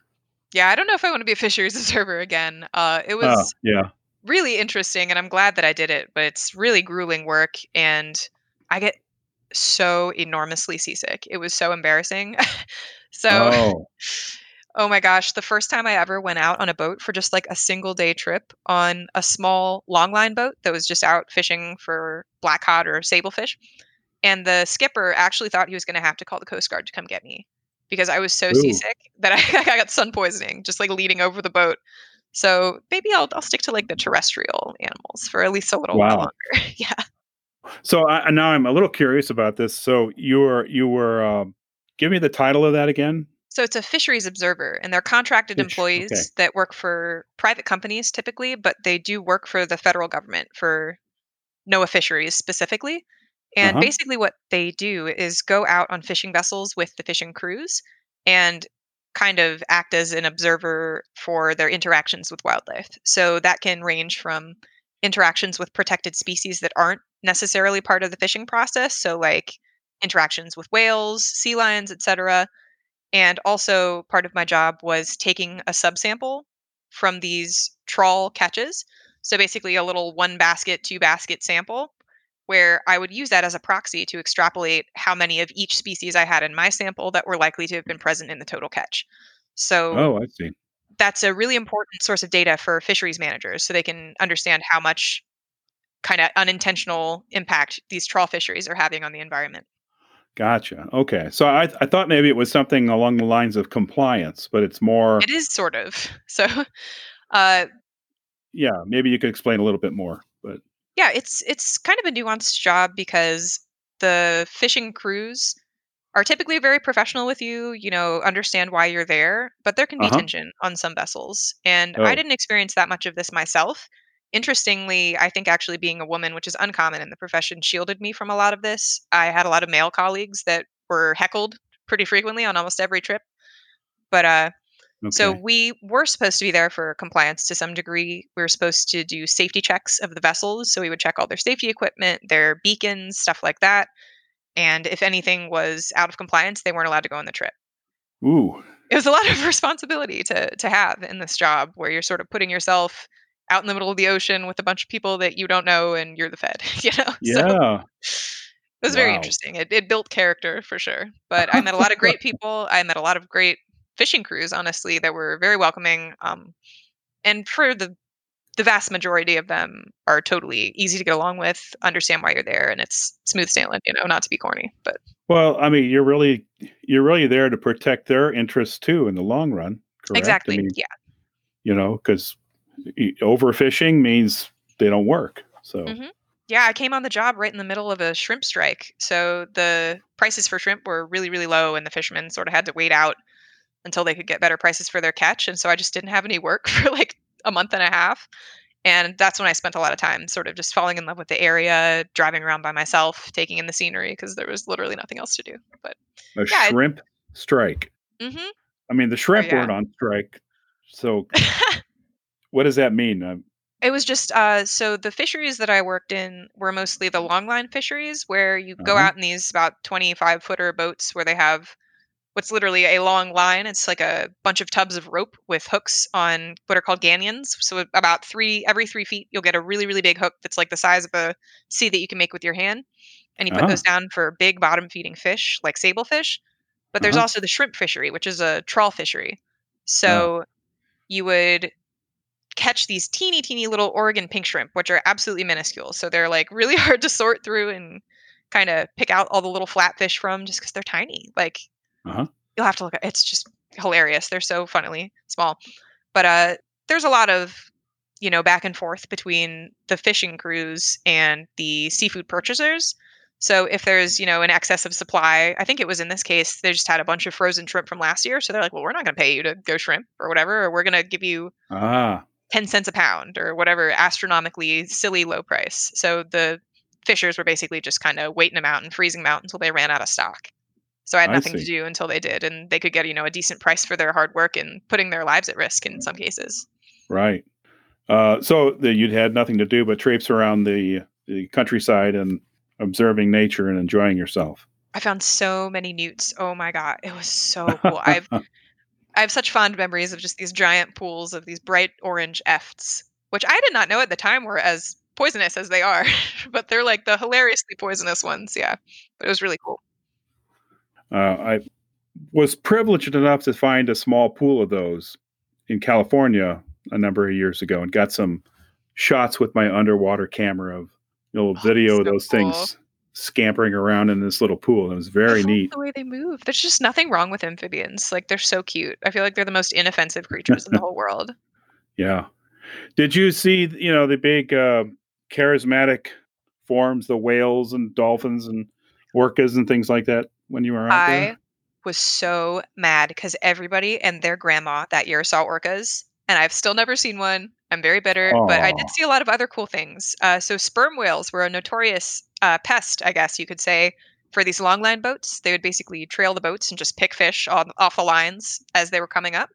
Yeah, I don't know if I want to be a fisheries observer again. Uh, it ah, was yeah really interesting, and I'm glad that I did it. But it's really grueling work, and I get so enormously seasick. It was so embarrassing. so, oh. oh. my gosh, the first time I ever went out on a boat for just like a single day trip on a small longline boat that was just out fishing for black cod or sablefish. And the skipper actually thought he was going to have to call the Coast Guard to come get me because I was so Ooh. seasick that I, I got sun poisoning just like leading over the boat. So maybe I'll I'll stick to like the terrestrial animals for at least a little wow. while longer. yeah. So I, now I'm a little curious about this. So you were you were um, give me the title of that again. So it's a fisheries observer, and they're contracted Fish, employees okay. that work for private companies typically, but they do work for the federal government for NOAA fisheries specifically. And uh-huh. basically, what they do is go out on fishing vessels with the fishing crews and kind of act as an observer for their interactions with wildlife. So that can range from interactions with protected species that aren't necessarily part of the fishing process. So, like interactions with whales, sea lions, etc. And also, part of my job was taking a subsample from these trawl catches. So, basically, a little one basket, two basket sample, where I would use that as a proxy to extrapolate how many of each species I had in my sample that were likely to have been present in the total catch. So Oh, I see. That's a really important source of data for fisheries managers so they can understand how much kind of unintentional impact these trawl fisheries are having on the environment. Gotcha. Okay. So I, I thought maybe it was something along the lines of compliance, but it's more, It is sort of. So uh yeah, maybe you could explain a little bit more. But yeah, it's it's kind of a nuanced job because the fishing crews are typically very professional with you, you know, understand why you're there, but there can be uh huh. tension on some vessels. And I Oh, didn't experience that much of this myself. Interestingly, I think actually being a woman, which is uncommon in the profession, shielded me from a lot of this. I had a lot of male colleagues that were heckled pretty frequently on almost every trip. But uh so we were supposed to be there for compliance to some degree. We were supposed to do safety checks of the vessels. So we would check all their safety equipment, their beacons, stuff like that. And if anything was out of compliance, they weren't allowed to go on the trip. Ooh, It was a lot of responsibility to to have in this job where you're sort of putting yourself out in the middle of the ocean with a bunch of people that you don't know and you're the fed, you know? So yeah. it was very interesting. It, it built character for sure. But I met a lot of great people. I met a lot of great fishing crews, honestly, that were very welcoming. Um, and for the the vast majority of them are totally easy to get along with, understand why you're there, and it's smooth sailing, you know, not to be corny. But Well, I mean, you're really you're really there to protect their interests too in the long run, correct? I exactly. mean, Yeah. you know, because overfishing means they don't work. So, hmm Yeah, I came on the job right in the middle of a shrimp strike. So the prices for shrimp were really, really low, and the fishermen sort of had to wait out until they could get better prices for their catch. And so I just didn't have any work for like a month and a half. And that's when I spent a lot of time sort of just falling in love with the area, driving around by myself, taking in the scenery because there was literally nothing else to do. But a yeah, shrimp strike. it, hmm I mean, the oh shrimp yeah. weren't on strike. So, what does that mean? It was just uh so the fisheries that I worked in were mostly the longline fisheries where you go uh-huh. out in these about 25 footer boats where they have what's literally a long line. It's like a bunch of tubs of rope with hooks on what are called gangions. So about three every three feet, you'll get a really really big hook that's like the size of a sea that you can make with your hand, and you put Uh-huh. those down for big bottom feeding fish like sablefish. But there's Uh-huh. also the shrimp fishery, which is a trawl fishery. So you would catch these teeny teeny little Oregon pink shrimp, which are absolutely minuscule. So they're like really hard to sort through and kind of pick out all the little flatfish from just because they're tiny. Like Uh-huh. you'll have to look at it's just hilarious. They're so funnily small. But uh there's a lot of you know back and forth between the fishing crews and the seafood purchasers. So if there's, you know, an excess of supply, I think it was in this case, they just had a bunch of frozen shrimp from last year. So they're like, well, we're not going to pay you to go shrimp or whatever, or we're going to give you Ah, 10 cents a pound or whatever astronomically silly low price. So the fishers were basically just kind of waiting them out and freezing them out until they ran out of stock. So I had I nothing to do until they did, and they could get you know a decent price for their hard work and putting their lives at risk in some cases. Right. Uh, so the, you'd had nothing to do but traipse around the the countryside and observing nature and enjoying yourself. I found so many newts. Oh my god, it was so cool. I've I have such fond memories of just these giant pools of these bright orange efts, which I did not know at the time were as poisonous as they are, but they're like the hilariously poisonous ones. Yeah, but it was really cool. Uh, I was privileged enough to find a small pool of those in California a number of years ago and got some shots with my underwater camera of little Oh, video of so those cool. things scampering around in this little pool. It was very neat. the way they move. There's just nothing wrong with amphibians. Like they're so cute. I feel like they're the most inoffensive creatures in the whole world. Yeah. Did you see, you know, the big uh, charismatic forms, the whales and dolphins and orcas and things like that when you were out I there? was so mad because everybody and their grandma that year saw orcas, and I've still never seen one. I'm very bitter, but I did see a lot of other cool things. Uh, so sperm whales were a notorious uh, pest, I guess you could say, for these longline boats. They would basically trail the boats and just pick fish on, off the lines as they were coming up.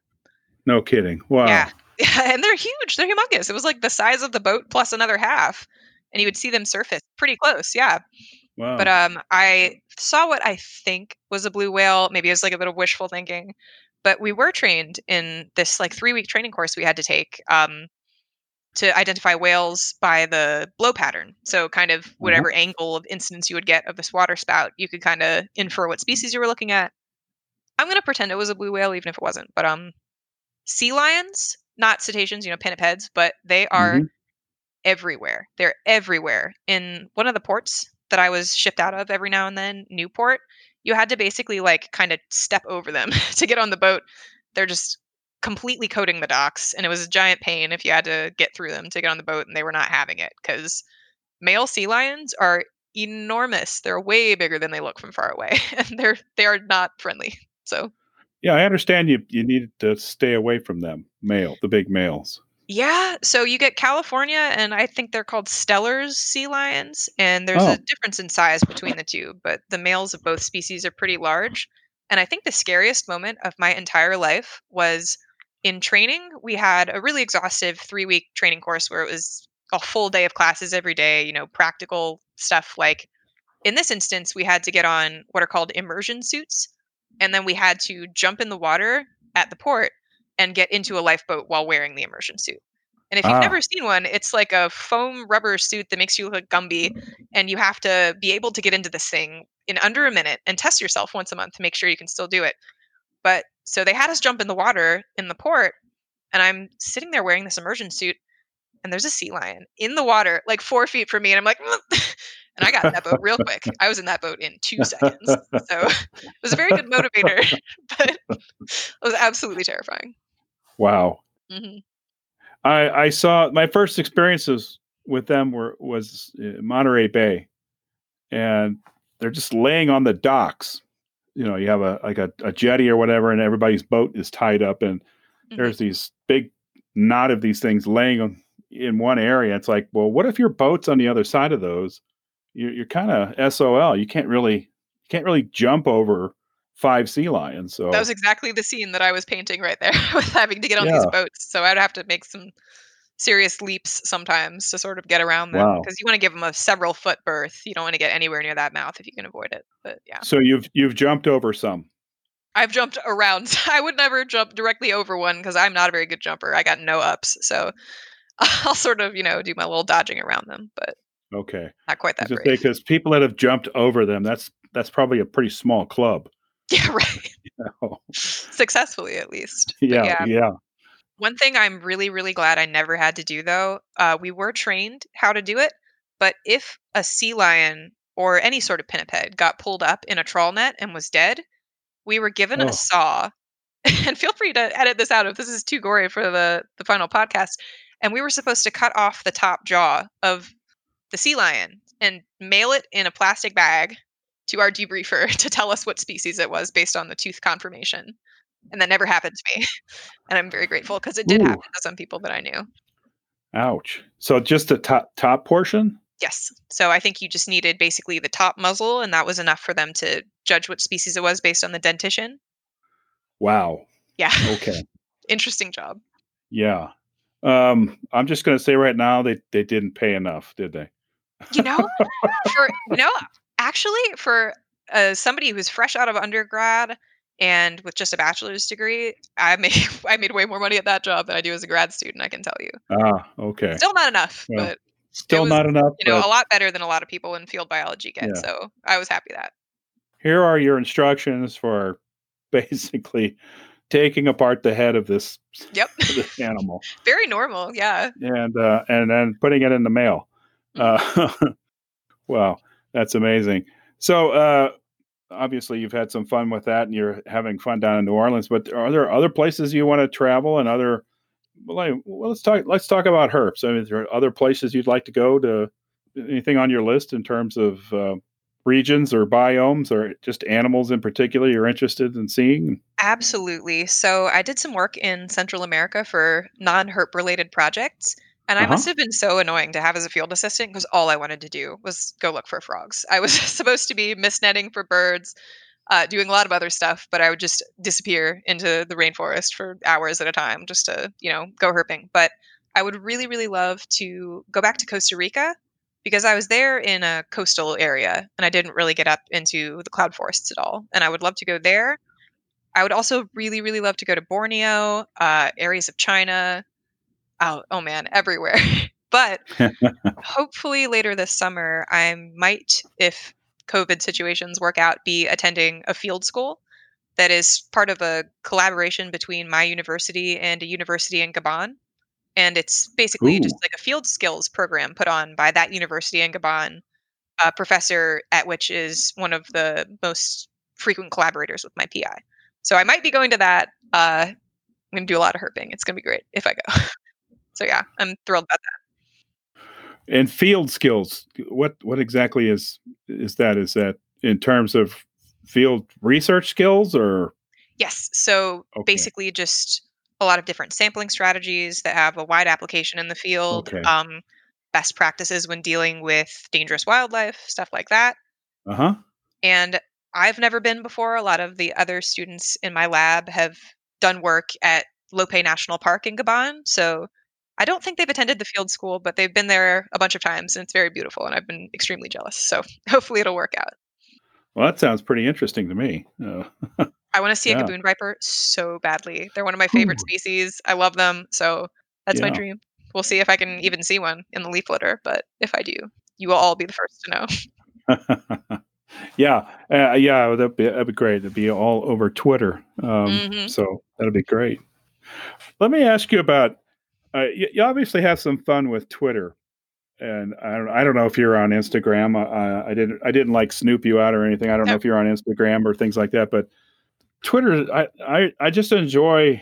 no kidding. Wow. Yeah, and they're huge. They're humongous. It was like the size of the boat plus another half, and you would see them surface pretty close. Yeah. But um, I saw what I think was a blue whale. Maybe it was like a bit of wishful thinking. But we were trained in this like three week training course we had to take. Um, to identify whales by the blow pattern. So, kind of whatever mm-hmm. angle of incidence you would get of this water spout, you could kind of infer what species you were looking at. I'm going to pretend it was a blue whale, even if it wasn't. But um, sea lions, not cetaceans, you know, pinnipeds, but they are mm-hmm. everywhere. They're everywhere. In one of the ports that I was shipped out of every now and then, Newport, you had to basically like kind of step over them to get on the boat. They're just completely coating the docks and it was a giant pain if you had to get through them to get on the boat and they were not having it because male sea lions are enormous. They're way bigger than they look from far away and they're they are not friendly so. Yeah i understand you you need to stay away from them male the big males yeah so you get california and i think they're called Steller's sea lions and there's oh. a difference in size between the two but the males of both species are pretty large and i think the scariest moment of my entire life was in training, we had a really exhaustive three week training course where it was a full day of classes every day, you know, practical stuff like in this instance, we had to get on what are called immersion suits. And then we had to jump in the water at the port and get into a lifeboat while wearing the immersion suit. And if you've ah. never seen one, it's like a foam rubber suit that makes you look like Gumby. And you have to be able to get into this thing in under a minute and test yourself once a month to make sure you can still do it. But so they had us jump in the water in the port, and I'm sitting there wearing this immersion suit, and there's a sea lion in the water, like four feet from me, and I'm like, and I got in that boat real quick. I was in that boat in two seconds, so it was a very good motivator, but it was absolutely terrifying. Wow. Mm-hmm. I I saw my first experiences with them were was Monterey Bay, and they're just laying on the docks you know you have a like a, a jetty or whatever and everybody's boat is tied up and mm-hmm. there's these big knot of these things laying in one area it's like well what if your boat's on the other side of those you're, you're kind of sol you can't really you can't really jump over five sea lions so that was exactly the scene that i was painting right there with having to get on yeah. these boats so i'd have to make some serious leaps sometimes to sort of get around them because wow. you want to give them a several foot berth. You don't want to get anywhere near that mouth if you can avoid it. But yeah. So you've you've jumped over some. I've jumped around. I would never jump directly over one because I'm not a very good jumper. I got no ups, so I'll sort of you know do my little dodging around them, but okay, not quite that. Because people that have jumped over them, that's that's probably a pretty small club. Yeah, right. You know? Successfully, at least. Yeah, yeah, yeah. One thing I'm really, really glad I never had to do though, uh, we were trained how to do it, but if a sea lion or any sort of pinniped got pulled up in a trawl net and was dead, we were given oh. a saw. and feel free to edit this out if this is too gory for the, the final podcast. And we were supposed to cut off the top jaw of the sea lion and mail it in a plastic bag to our debriefer to tell us what species it was based on the tooth conformation and that never happened to me. and I'm very grateful because it did Ooh. happen to some people that I knew. Ouch. So just the top top portion? Yes. So I think you just needed basically the top muzzle, and that was enough for them to judge what species it was based on the dentition. Wow. Yeah. Okay. Interesting job. Yeah. Um, I'm just going to say right now they they didn't pay enough, did they? You know, for know, actually, for uh, somebody who's fresh out of undergrad and with just a bachelor's degree, I made I made way more money at that job than I do as a grad student. I can tell you. Ah, okay. Still not enough, well, but still was, not enough. You know, but... a lot better than a lot of people in field biology get. Yeah. So I was happy that. Here are your instructions for basically taking apart the head of this yep this animal. Very normal, yeah. And uh, and then putting it in the mail. Mm-hmm. Uh, wow, that's amazing. So uh, obviously you've had some fun with that and you're having fun down in New Orleans, but are there other places you want to travel and other well, let's talk let's talk about herps. I mean, there other places you'd like to go to anything on your list in terms of uh, regions or biomes or just animals in particular you're interested in seeing? Absolutely. So I did some work in Central America for non-herp related projects and I uh-huh. must have been so annoying to have as a field assistant because all I wanted to do was go look for frogs. I was supposed to be mist netting for birds, uh, doing a lot of other stuff, but I would just disappear into the rainforest for hours at a time just to, you know, go herping. But I would really, really love to go back to Costa Rica because I was there in a coastal area and I didn't really get up into the cloud forests at all. And I would love to go there. I would also really, really love to go to Borneo, uh, areas of China, Oh, oh man, everywhere. but hopefully later this summer, I might, if COVID situations work out, be attending a field school that is part of a collaboration between my university and a university in Gabon. And it's basically Ooh. just like a field skills program put on by that university in Gabon, a professor at which is one of the most frequent collaborators with my PI. So I might be going to that. Uh, I'm going to do a lot of herping. It's going to be great if I go. so yeah, I'm thrilled about that. And field skills. What what exactly is is that? Is that in terms of field research skills or Yes. So Okay. basically, just a lot of different sampling strategies that have a wide application in the field, Okay. um, best practices when dealing with dangerous wildlife, stuff like that. uh huh? And I've never been before. A lot of the other students in my lab have done work at Lope National Park in Gabon. So I don't think they've attended the field school, but they've been there a bunch of times and it's very beautiful. And I've been extremely jealous. So hopefully it'll work out. Well, that sounds pretty interesting to me. Uh, I want to see a Yeah. gaboon viper so badly. They're one of my favorite Ooh. species. I love them. So that's my dream. We'll see if I can even see one in the leaf litter. But if I do, you will all be the first to know. yeah, uh, yeah, that'd be, that'd be great. It'd be all over Twitter. Um, Mhm. So that'd be great. Let me ask you about. Uh, you, you obviously have some fun with Twitter, and I don't. I don't know if you're on Instagram. I, I didn't. I didn't like snoop you out or anything. I don't know if you're on Instagram or things like that. But Twitter, I, I, I just enjoy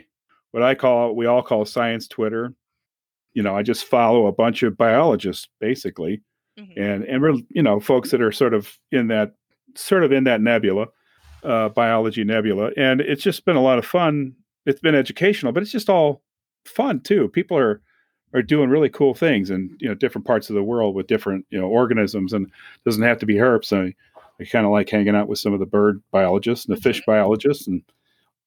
what I call we all call science Twitter. You know, I just follow a bunch of biologists basically Mhm. and and we're you know folks that are sort of in that sort of in that nebula uh, biology nebula and it's just been a lot of fun it's been educational but it's just all fun too. People are are doing really cool things in you know different parts of the world with different you know organisms and doesn't have to be herps i, I kind of like hanging out with some of the bird biologists and the fish biologists and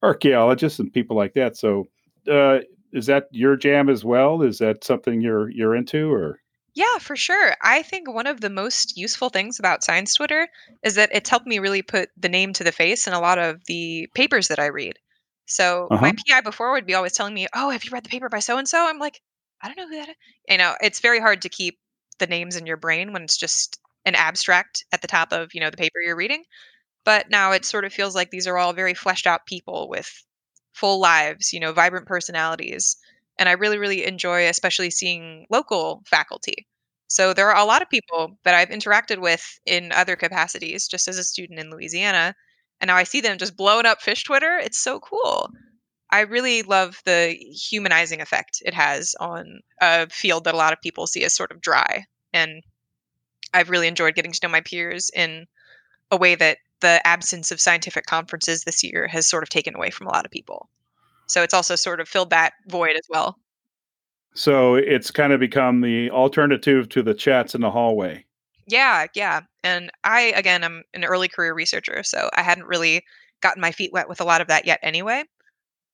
archaeologists and people like that. So uh, is that your jam as well? Is that something you're you're into or? Yeah, for sure. I think one of the most useful things about Science Twitter is that it's helped me really put the name to the face in a lot of the papers that I read. So my Uh-huh. PI before would be always telling me, "Oh, have you read the paper by so and so?" I'm like, "I don't know who that is." You know, it's very hard to keep the names in your brain when it's just an abstract at the top of, you know, the paper you're reading. But now it sort of feels like these are all very fleshed out people with full lives, you know, vibrant personalities. And I really, really enjoy especially seeing local faculty. So there are a lot of people that I've interacted with in other capacities, just as a student in Louisiana. And now I see them just blowing up fish Twitter. It's so cool. I really love the humanizing effect it has on a field that a lot of people see as sort of dry. And I've really enjoyed getting to know my peers in a way that the absence of scientific conferences this year has sort of taken away from a lot of people. So it's also sort of filled that void as well. So it's kind of become the alternative to the chats in the hallway. Yeah, yeah. And I, again, I'm an early career researcher, so I hadn't really gotten my feet wet with a lot of that yet anyway.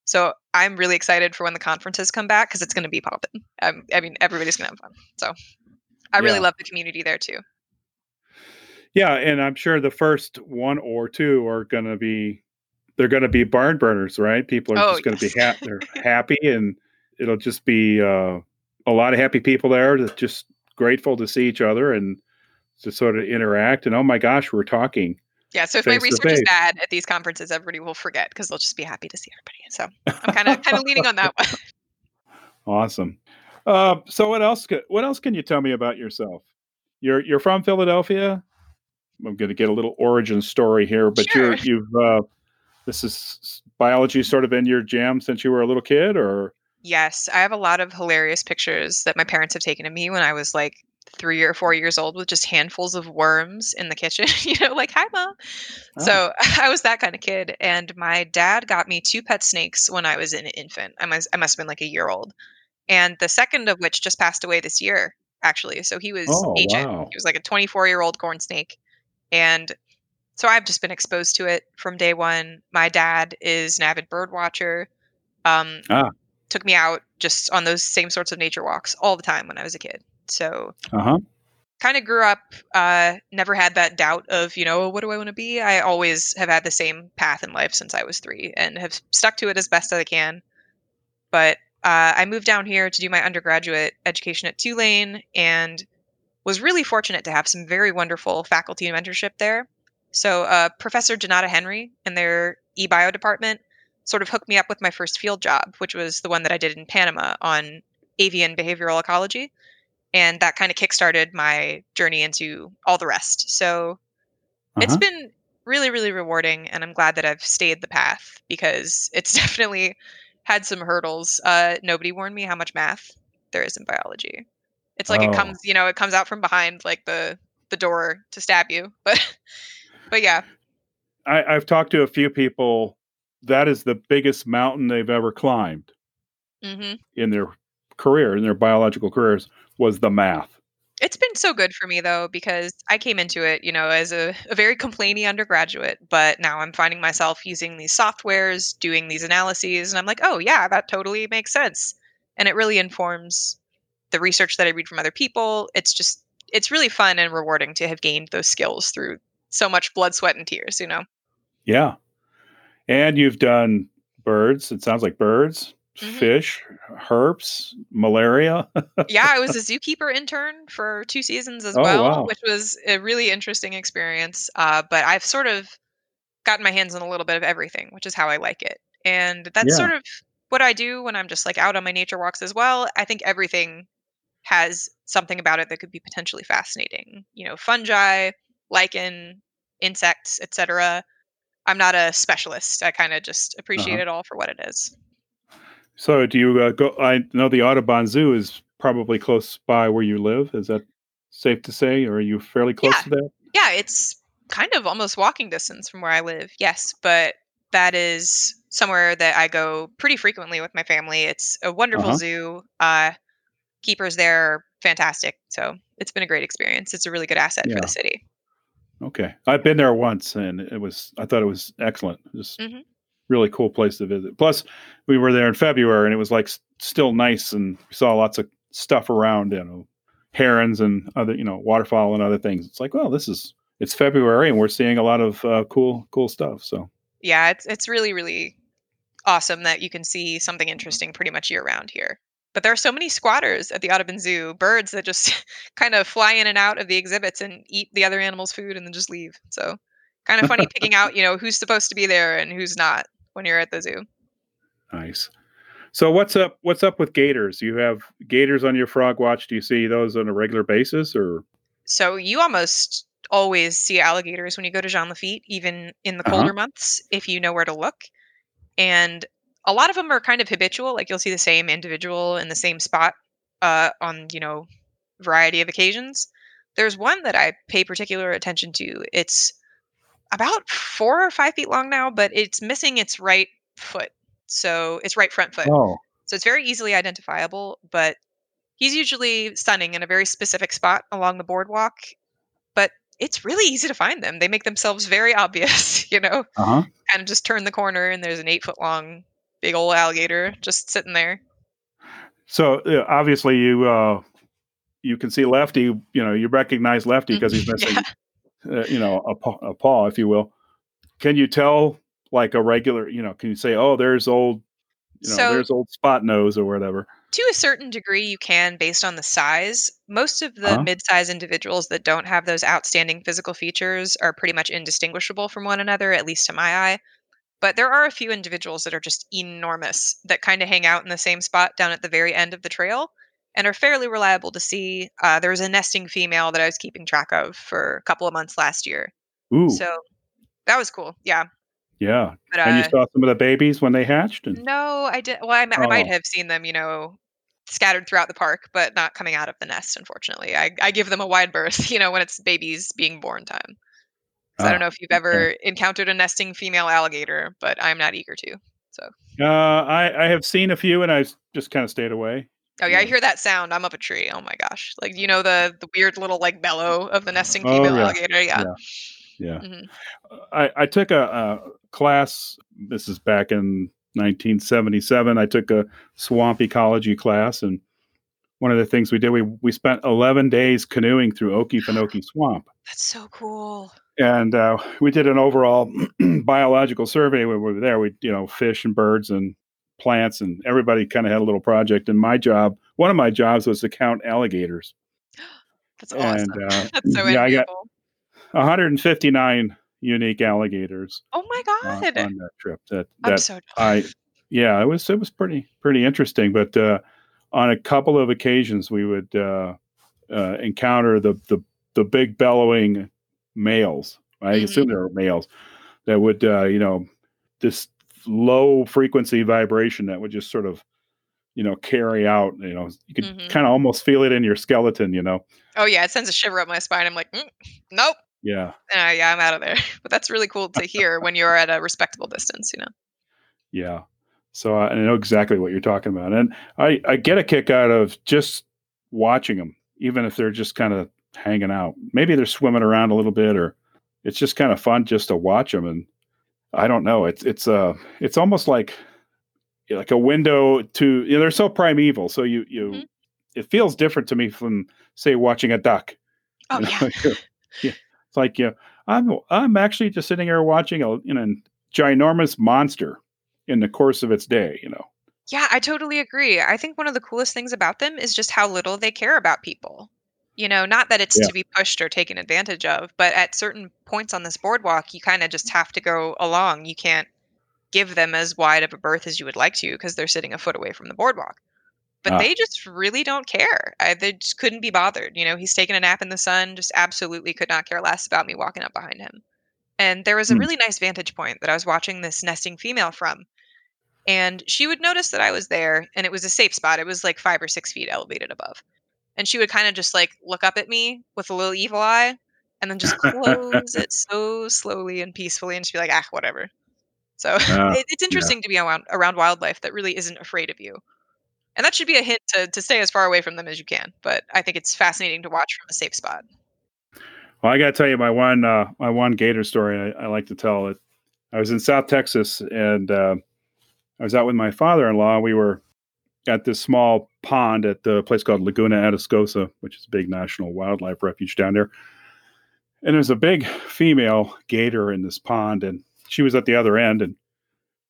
So I'm really excited for when the conferences come back because it's going to be popping. Um, I mean, everybody's going to have fun. So I really Yeah. love the community there too. Yeah, and I'm sure the first one or two are going to be they're going to be barn burners, right? People are Oh, just going to be ha- they're happy, and it'll just be uh, a lot of happy people there that just grateful to see each other and to sort of interact. And oh my gosh, we're talking. Yeah, so if my research is bad at these conferences, everybody will forget because they'll just be happy to see everybody. So I'm kind of kind of leaning on that one. Awesome. Uh, so what else? What else can you tell me about yourself? You're you're from Philadelphia. I'm going to get a little origin story here, but you're you've uh, this is biology sort of in your jam since you were a little kid, or Yes, I have a lot of hilarious pictures that my parents have taken of me when I was like three or four years old with just handfuls of worms in the kitchen, you know, like, hi, mom. Oh. So I was that kind of kid. And my dad got me two pet snakes when I was an infant. I must, I must have been like a year old. And the second of which just passed away this year, actually. So he was Oh, ancient. wow. He was like a 24 year old corn snake. And so I've just been exposed to it from day one. My dad is an avid bird watcher. Um, Ah. Took me out just on those same sorts of nature walks all the time when I was a kid. So uh huh. kind of grew up, uh, never had that doubt of, you know, what do I want to be? I always have had the same path in life since I was three and have stuck to it as best as I can. But uh, I moved down here to do my undergraduate education at Tulane and was really fortunate to have some very wonderful faculty mentorship there. So, uh, Professor Janata Henry in their eBio department sort of hooked me up with my first field job, which was the one that I did in Panama on avian behavioral ecology. And that kind of kickstarted my journey into all the rest. So, uh-huh. it's been really, really rewarding. And I'm glad that I've stayed the path because it's definitely had some hurdles. Uh, nobody warned me how much math there is in biology. It's like oh. it comes, you know, it comes out from behind like the the door to stab you. But but yeah. I, I've talked to a few people. That is the biggest mountain they've ever climbed mm-hmm. in their career, in their biological careers, was the math. It's been so good for me though because I came into it, you know, as a, a, very complainy undergraduate, but now I'm finding myself using these softwares, doing these analyses, and I'm like, oh yeah, that totally makes sense, and it really informs the research that I read from other people. It's just it's really fun and rewarding to have gained those skills through so much blood, sweat, and tears. You know. Yeah, and you've done birds. It sounds like birds mm-hmm. fish, herps, malaria. yeah, I was a zookeeper intern for two seasons as oh, well, wow. which was a really interesting experience. Uh, but I've sort of gotten my hands on a little bit of everything, which is how I like it. And that's yeah. sort of what I do when I'm just like out on my nature walks as well. I think everything has something about it that could be potentially fascinating. You know, fungi, lichen, insects, etc. I'm not a specialist. I kind of just appreciate uh-huh. it all for what it is. So, do you uh, go? I know the Audubon Zoo is probably close by where you live. Is that safe to say, or are you fairly close yeah. to that? Yeah, it's kind of almost walking distance from where I live. Yes, but that is somewhere that I go pretty frequently with my family. It's a wonderful uh-huh. zoo. Uh, keepers there are fantastic. So it's been a great experience. It's a really good asset yeah. for the city. Okay, I've been there once, and it was I thought it was excellent. Just mm-hmm really cool place to visit. Plus, we were there in February and it was like still nice and we saw lots of stuff around, you know, herons and other, you know, waterfowl and other things. It's like, well, this is it's February and we're seeing a lot of uh, cool cool stuff. So yeah, it's it's really really awesome that you can see something interesting pretty much year round here. But there are so many squatters at the Audubon Zoo, birds that just kind of fly in and out of the exhibits and eat the other animals' food and then just leave. So kind of funny picking out, you know, who's supposed to be there and who's not when you're at the zoo. Nice. So what's up? What's up with gators? You have gators on your frog watch. Do you see those on a regular basis, or? So you almost always see alligators when you go to Jean Lafitte, even in the colder uh-huh. months, if you know where to look. And a lot of them are kind of habitual. Like you'll see the same individual in the same spot uh, on you know variety of occasions. There's one that I pay particular attention to. It's about four or five feet long now, but it's missing its right foot. So it's right front foot. Oh. So it's very easily identifiable, but he's usually stunning in a very specific spot along the boardwalk. But it's really easy to find them. They make themselves very obvious, you know? Uh-huh. Kind of just turn the corner and there's an eight foot long big old alligator just sitting there. So obviously you uh, you can see Lefty. You know you recognize Lefty because he's missing yeah uh, you know, a, paw, a paw, if you will. Can you tell like a regular, you know, can you say, oh, there's old, you know, so, there's old spot nose or whatever? To a certain degree, you can based on the size. Most of the uh-huh. mid-size individuals that don't have those outstanding physical features are pretty much indistinguishable from one another, at least to my eye. But there are a few individuals that are just enormous that kind of hang out in the same spot down at the very end of the trail and are fairly reliable to see. Uh, there was a nesting female that I was keeping track of for a couple of months last year. Ooh. So that was cool. Yeah. Yeah. But, uh, and you uh saw some of the babies when they hatched? And... No, I did. Well, I, oh. I, might oh. have seen them, you know, scattered throughout the park, but not coming out of the nest, unfortunately. I, I give them a wide berth, you know, when it's babies being born time. Ah, I don't ah, know if you've ever okay. encountered a nesting female alligator, but I'm not eager to. So. Uh, I, I have seen a few and I just kind of stayed away. Oh yeah, I hear that sound. I'm up a tree. Oh my gosh! Like you know the the weird little like bellow of the nesting female oh, yeah. alligator. Yeah. Yeah. yeah. Mm-hmm. I I took a, a, class. This is back in 1977. I took a swamp ecology class, and one of the things we did we we spent 11 days canoeing through Okefenokee Swamp. That's so cool. And uh, we did an overall biological survey when we were there. We you know fish and birds and plants, and everybody kind of had a little project. And my job, one of my jobs, was to count alligators. That's awesome. And uh, That's so yeah, I got 159 unique alligators Oh my uh, god. on that trip. That I'm that so I yeah, it was it was pretty pretty interesting. But uh, on a couple of occasions, we would uh, uh, encounter the the the big bellowing males. I Mhm. assume they were males that would uh, you know this low frequency vibration that would just sort of you know carry out. You know, you could Mhm. kind of almost feel it in your skeleton. You know, Oh yeah, it sends a shiver up my spine. I'm like, "Mm, nope. yeah. Uh, yeah, I'm out of there. But that's really cool to hear when you're at a respectable distance, you know. Yeah. So I I know exactly what you're talking about. And I, I get a kick out of just watching them, even if they're just kind of hanging out. Maybe they're swimming around a little bit or it's just kind of fun just to watch them. And I don't know. It's, it's, uh, it's almost like, like a window to, you know, they're so primeval. So you, you, Mhm. it feels different to me from say watching a duck. Oh you yeah. know? yeah. It's like, yeah, I'm, I'm actually just sitting here watching a, you know, ginormous monster in the course of its day, you know. Yeah, I totally agree. I think one of the coolest things about them is just how little they care about people. You know, not that it's Yeah. to be pushed or taken advantage of, but at certain points on this boardwalk, you kind of just have to go along. You can't give them as wide of a berth as you would like to because they're sitting a foot away from the boardwalk. But Ah. they just really don't care. I, they just couldn't be bothered. You know, he's taking a nap in the sun, just absolutely could not care less about me walking up behind him. And there was a Hmm. really nice vantage point that I was watching this nesting female from and she would notice that I was there and it was a safe spot. It was like five or six feet elevated above. And she would kind of just like look up at me with a little evil eye and then just close it so slowly and peacefully and just be like, ah, whatever. So Ah, it, it's interesting to be around, around wildlife that really isn't afraid of you. And that should be a hint to, to stay as far away from them as you can. But I think it's fascinating to watch from a safe spot. Well, I got to tell you my one uh, my one gator story I, I like to tell. It. I was in South Texas and uh, I was out with my father-in-law. We were at this small pond at the place called Laguna Atascosa, which is a big national wildlife refuge down there. And there's a big female gator in this pond, and she was at the other end, and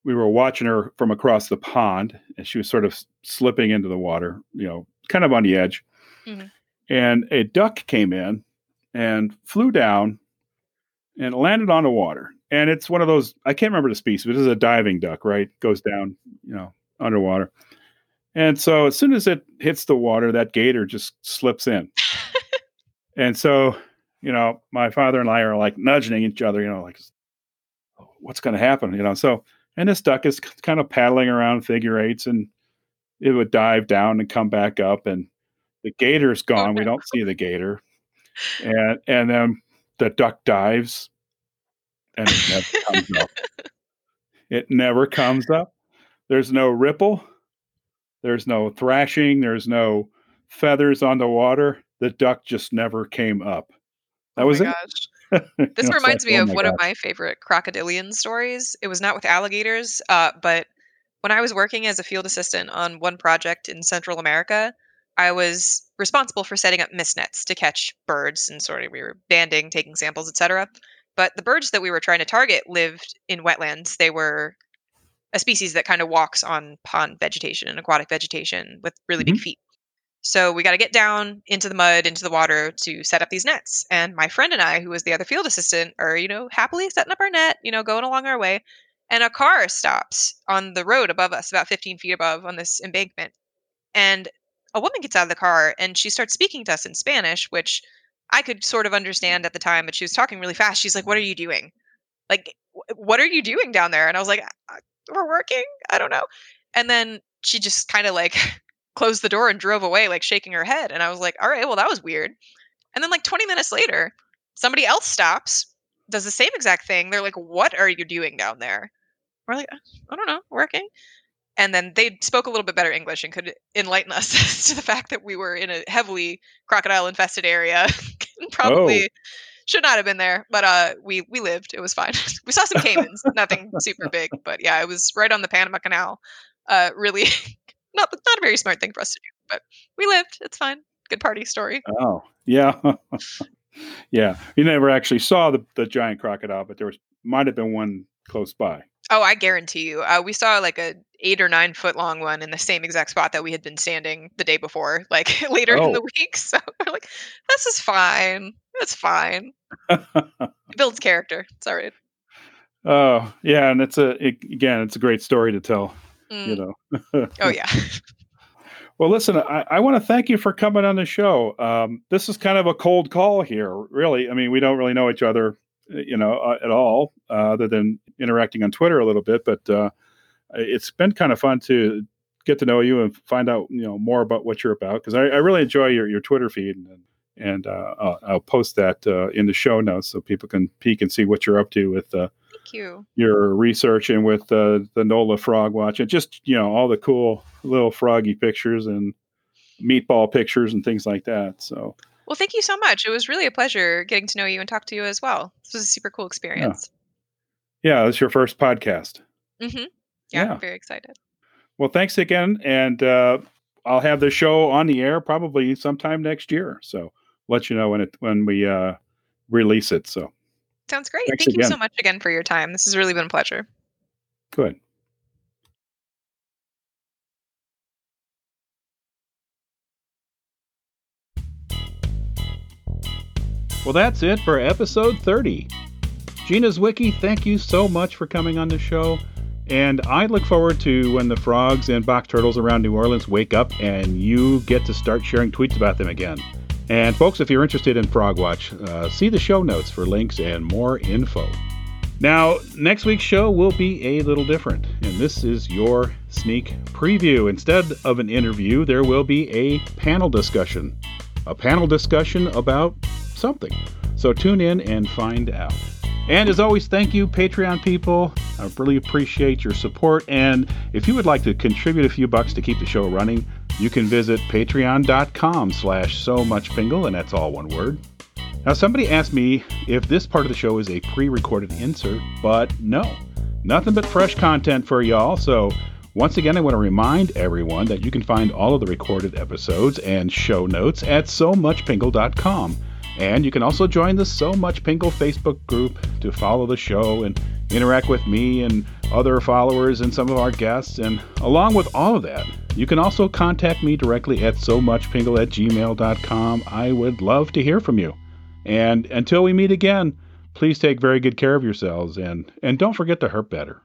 we were watching her from across the pond, and she was sort of slipping into the water, you know, kind of on the edge. Mhm. And a duck came in and flew down and landed on the water. And it's one of those, I can't remember the species, but it is a diving duck, right? Goes down, you know, underwater. And so as soon as it hits the water, that gator just slips in. and so, you know, my father and I are like nudging each other, you know, like, what's going to happen? You know, so, and this duck is kind of paddling around figure eights and it would dive down and come back up. And the gator's oh, gone. We don't see the gator. And, and then the duck dives and it never comes up. It never comes up. There's no ripple. There's no thrashing. There's no feathers on the water. The duck just never came up. That oh was it. gosh. This know, reminds like, me oh of one of my favorite crocodilian stories. It was not with alligators, uh, but when I was working as a field assistant on one project in Central America, I was responsible for setting up mist nets to catch birds and sort of we were banding, taking samples, etc. But the birds that we were trying to target lived in wetlands. They were a species that kind of walks on pond vegetation and aquatic vegetation with really big mm-hmm. feet. So we got to get down into the mud, into the water to set up these nets. And my friend and I, who was the other field assistant, are, you know, happily setting up our net, you know, going along our way. And a car stops on the road above us, about 15 feet above on this embankment. And a woman gets out of the car and she starts speaking to us in Spanish, which I could sort of understand at the time, but she was talking really fast. She's like, What are you doing? Like, what are you doing down there? And I was like, "I- We're working. I don't know. And then she just kind of like closed the door and drove away, like shaking her head. And I was like, All right, well, that was weird. And then, like 20 minutes later, somebody else stops, does the same exact thing. They're like, What are you doing down there? We're like, I don't know, working. And then they spoke a little bit better English and could enlighten us as to the fact that we were in a heavily crocodile infested area probably should not have been there. But uh, we we lived. It was fine. we saw some caimans, nothing super big, but yeah, it was right on the Panama Canal. Uh, really, not not a very smart thing for us to do, but we lived. It's fine. Good party story. Oh, yeah. yeah. You never actually saw the, the giant crocodile, but there was might have been one close by. Oh, I guarantee you. Uh, we saw like a eight or nine foot long one in the same exact spot that we had been standing the day before, like later Oh. in the week. So we're like, this is fine. It's fine. It builds character. It's all right. Oh, yeah, and it's a it, again, it's a great story to tell. You Mm. know. Oh yeah. Well, listen, I, I want to thank you for coming on the show. Um, this is kind of a cold call here, really. I mean, we don't really know each other, uh, you know, uh, at all, uh, other than interacting on Twitter a little bit. But uh, it's been kind of fun to get to know you and find out, you know, more about what you're about because I, I really enjoy your your Twitter feed and and uh, I'll, I'll post that uh, in the show notes so people can peek and see what you're up to with uh, Thank you. your research and with uh, the NOLA Frog Watch and just you know all the cool little froggy pictures and meatball pictures and things like that. So Well, thank you so much. It was really a pleasure getting to know you and talk to you as well. This was a super cool experience. yeah, this is your first podcast. hmm Yeah, Yeah. I'm very excited. Well, thanks again, and uh, I'll have the show on the air probably sometime next year. So let you know when it when we uh, release it. So Sounds great. Thanks Thank you so much again for your time. This has really been a pleasure. good. Well, that's it for episode 30. Gina's Wiki, thank you so much for coming on the show. And I look forward to when the frogs and box turtles around New Orleans wake up and you get to start sharing tweets about them again. And folks, if you're interested in Frog Watch, uh, see the show notes for links and more info. Now, next week's show will be a little different, and this is your sneak preview. Instead of an interview, there will be a panel discussion. A panel discussion about something. So tune in and find out. And as always, thank you, Patreon people. I really appreciate your support. And if you would like to contribute a few bucks to keep the show running, you can visit patreon.com slash so much pingle, and that's all one word. Now, somebody asked me if this part of the show is a pre recorded insert, but no, nothing but fresh content for y'all. So, once again, I want to remind everyone that you can find all of the recorded episodes and show notes at so muchpingle.com. And you can also join the So Much Pingle Facebook group to follow the show and interact with me and other followers and some of our guests. And along with all of that, you can also contact me directly at so muchpingle at gmail.com. I would love to hear from you. And until we meet again, please take very good care of yourselves and, and don't forget to hurt better.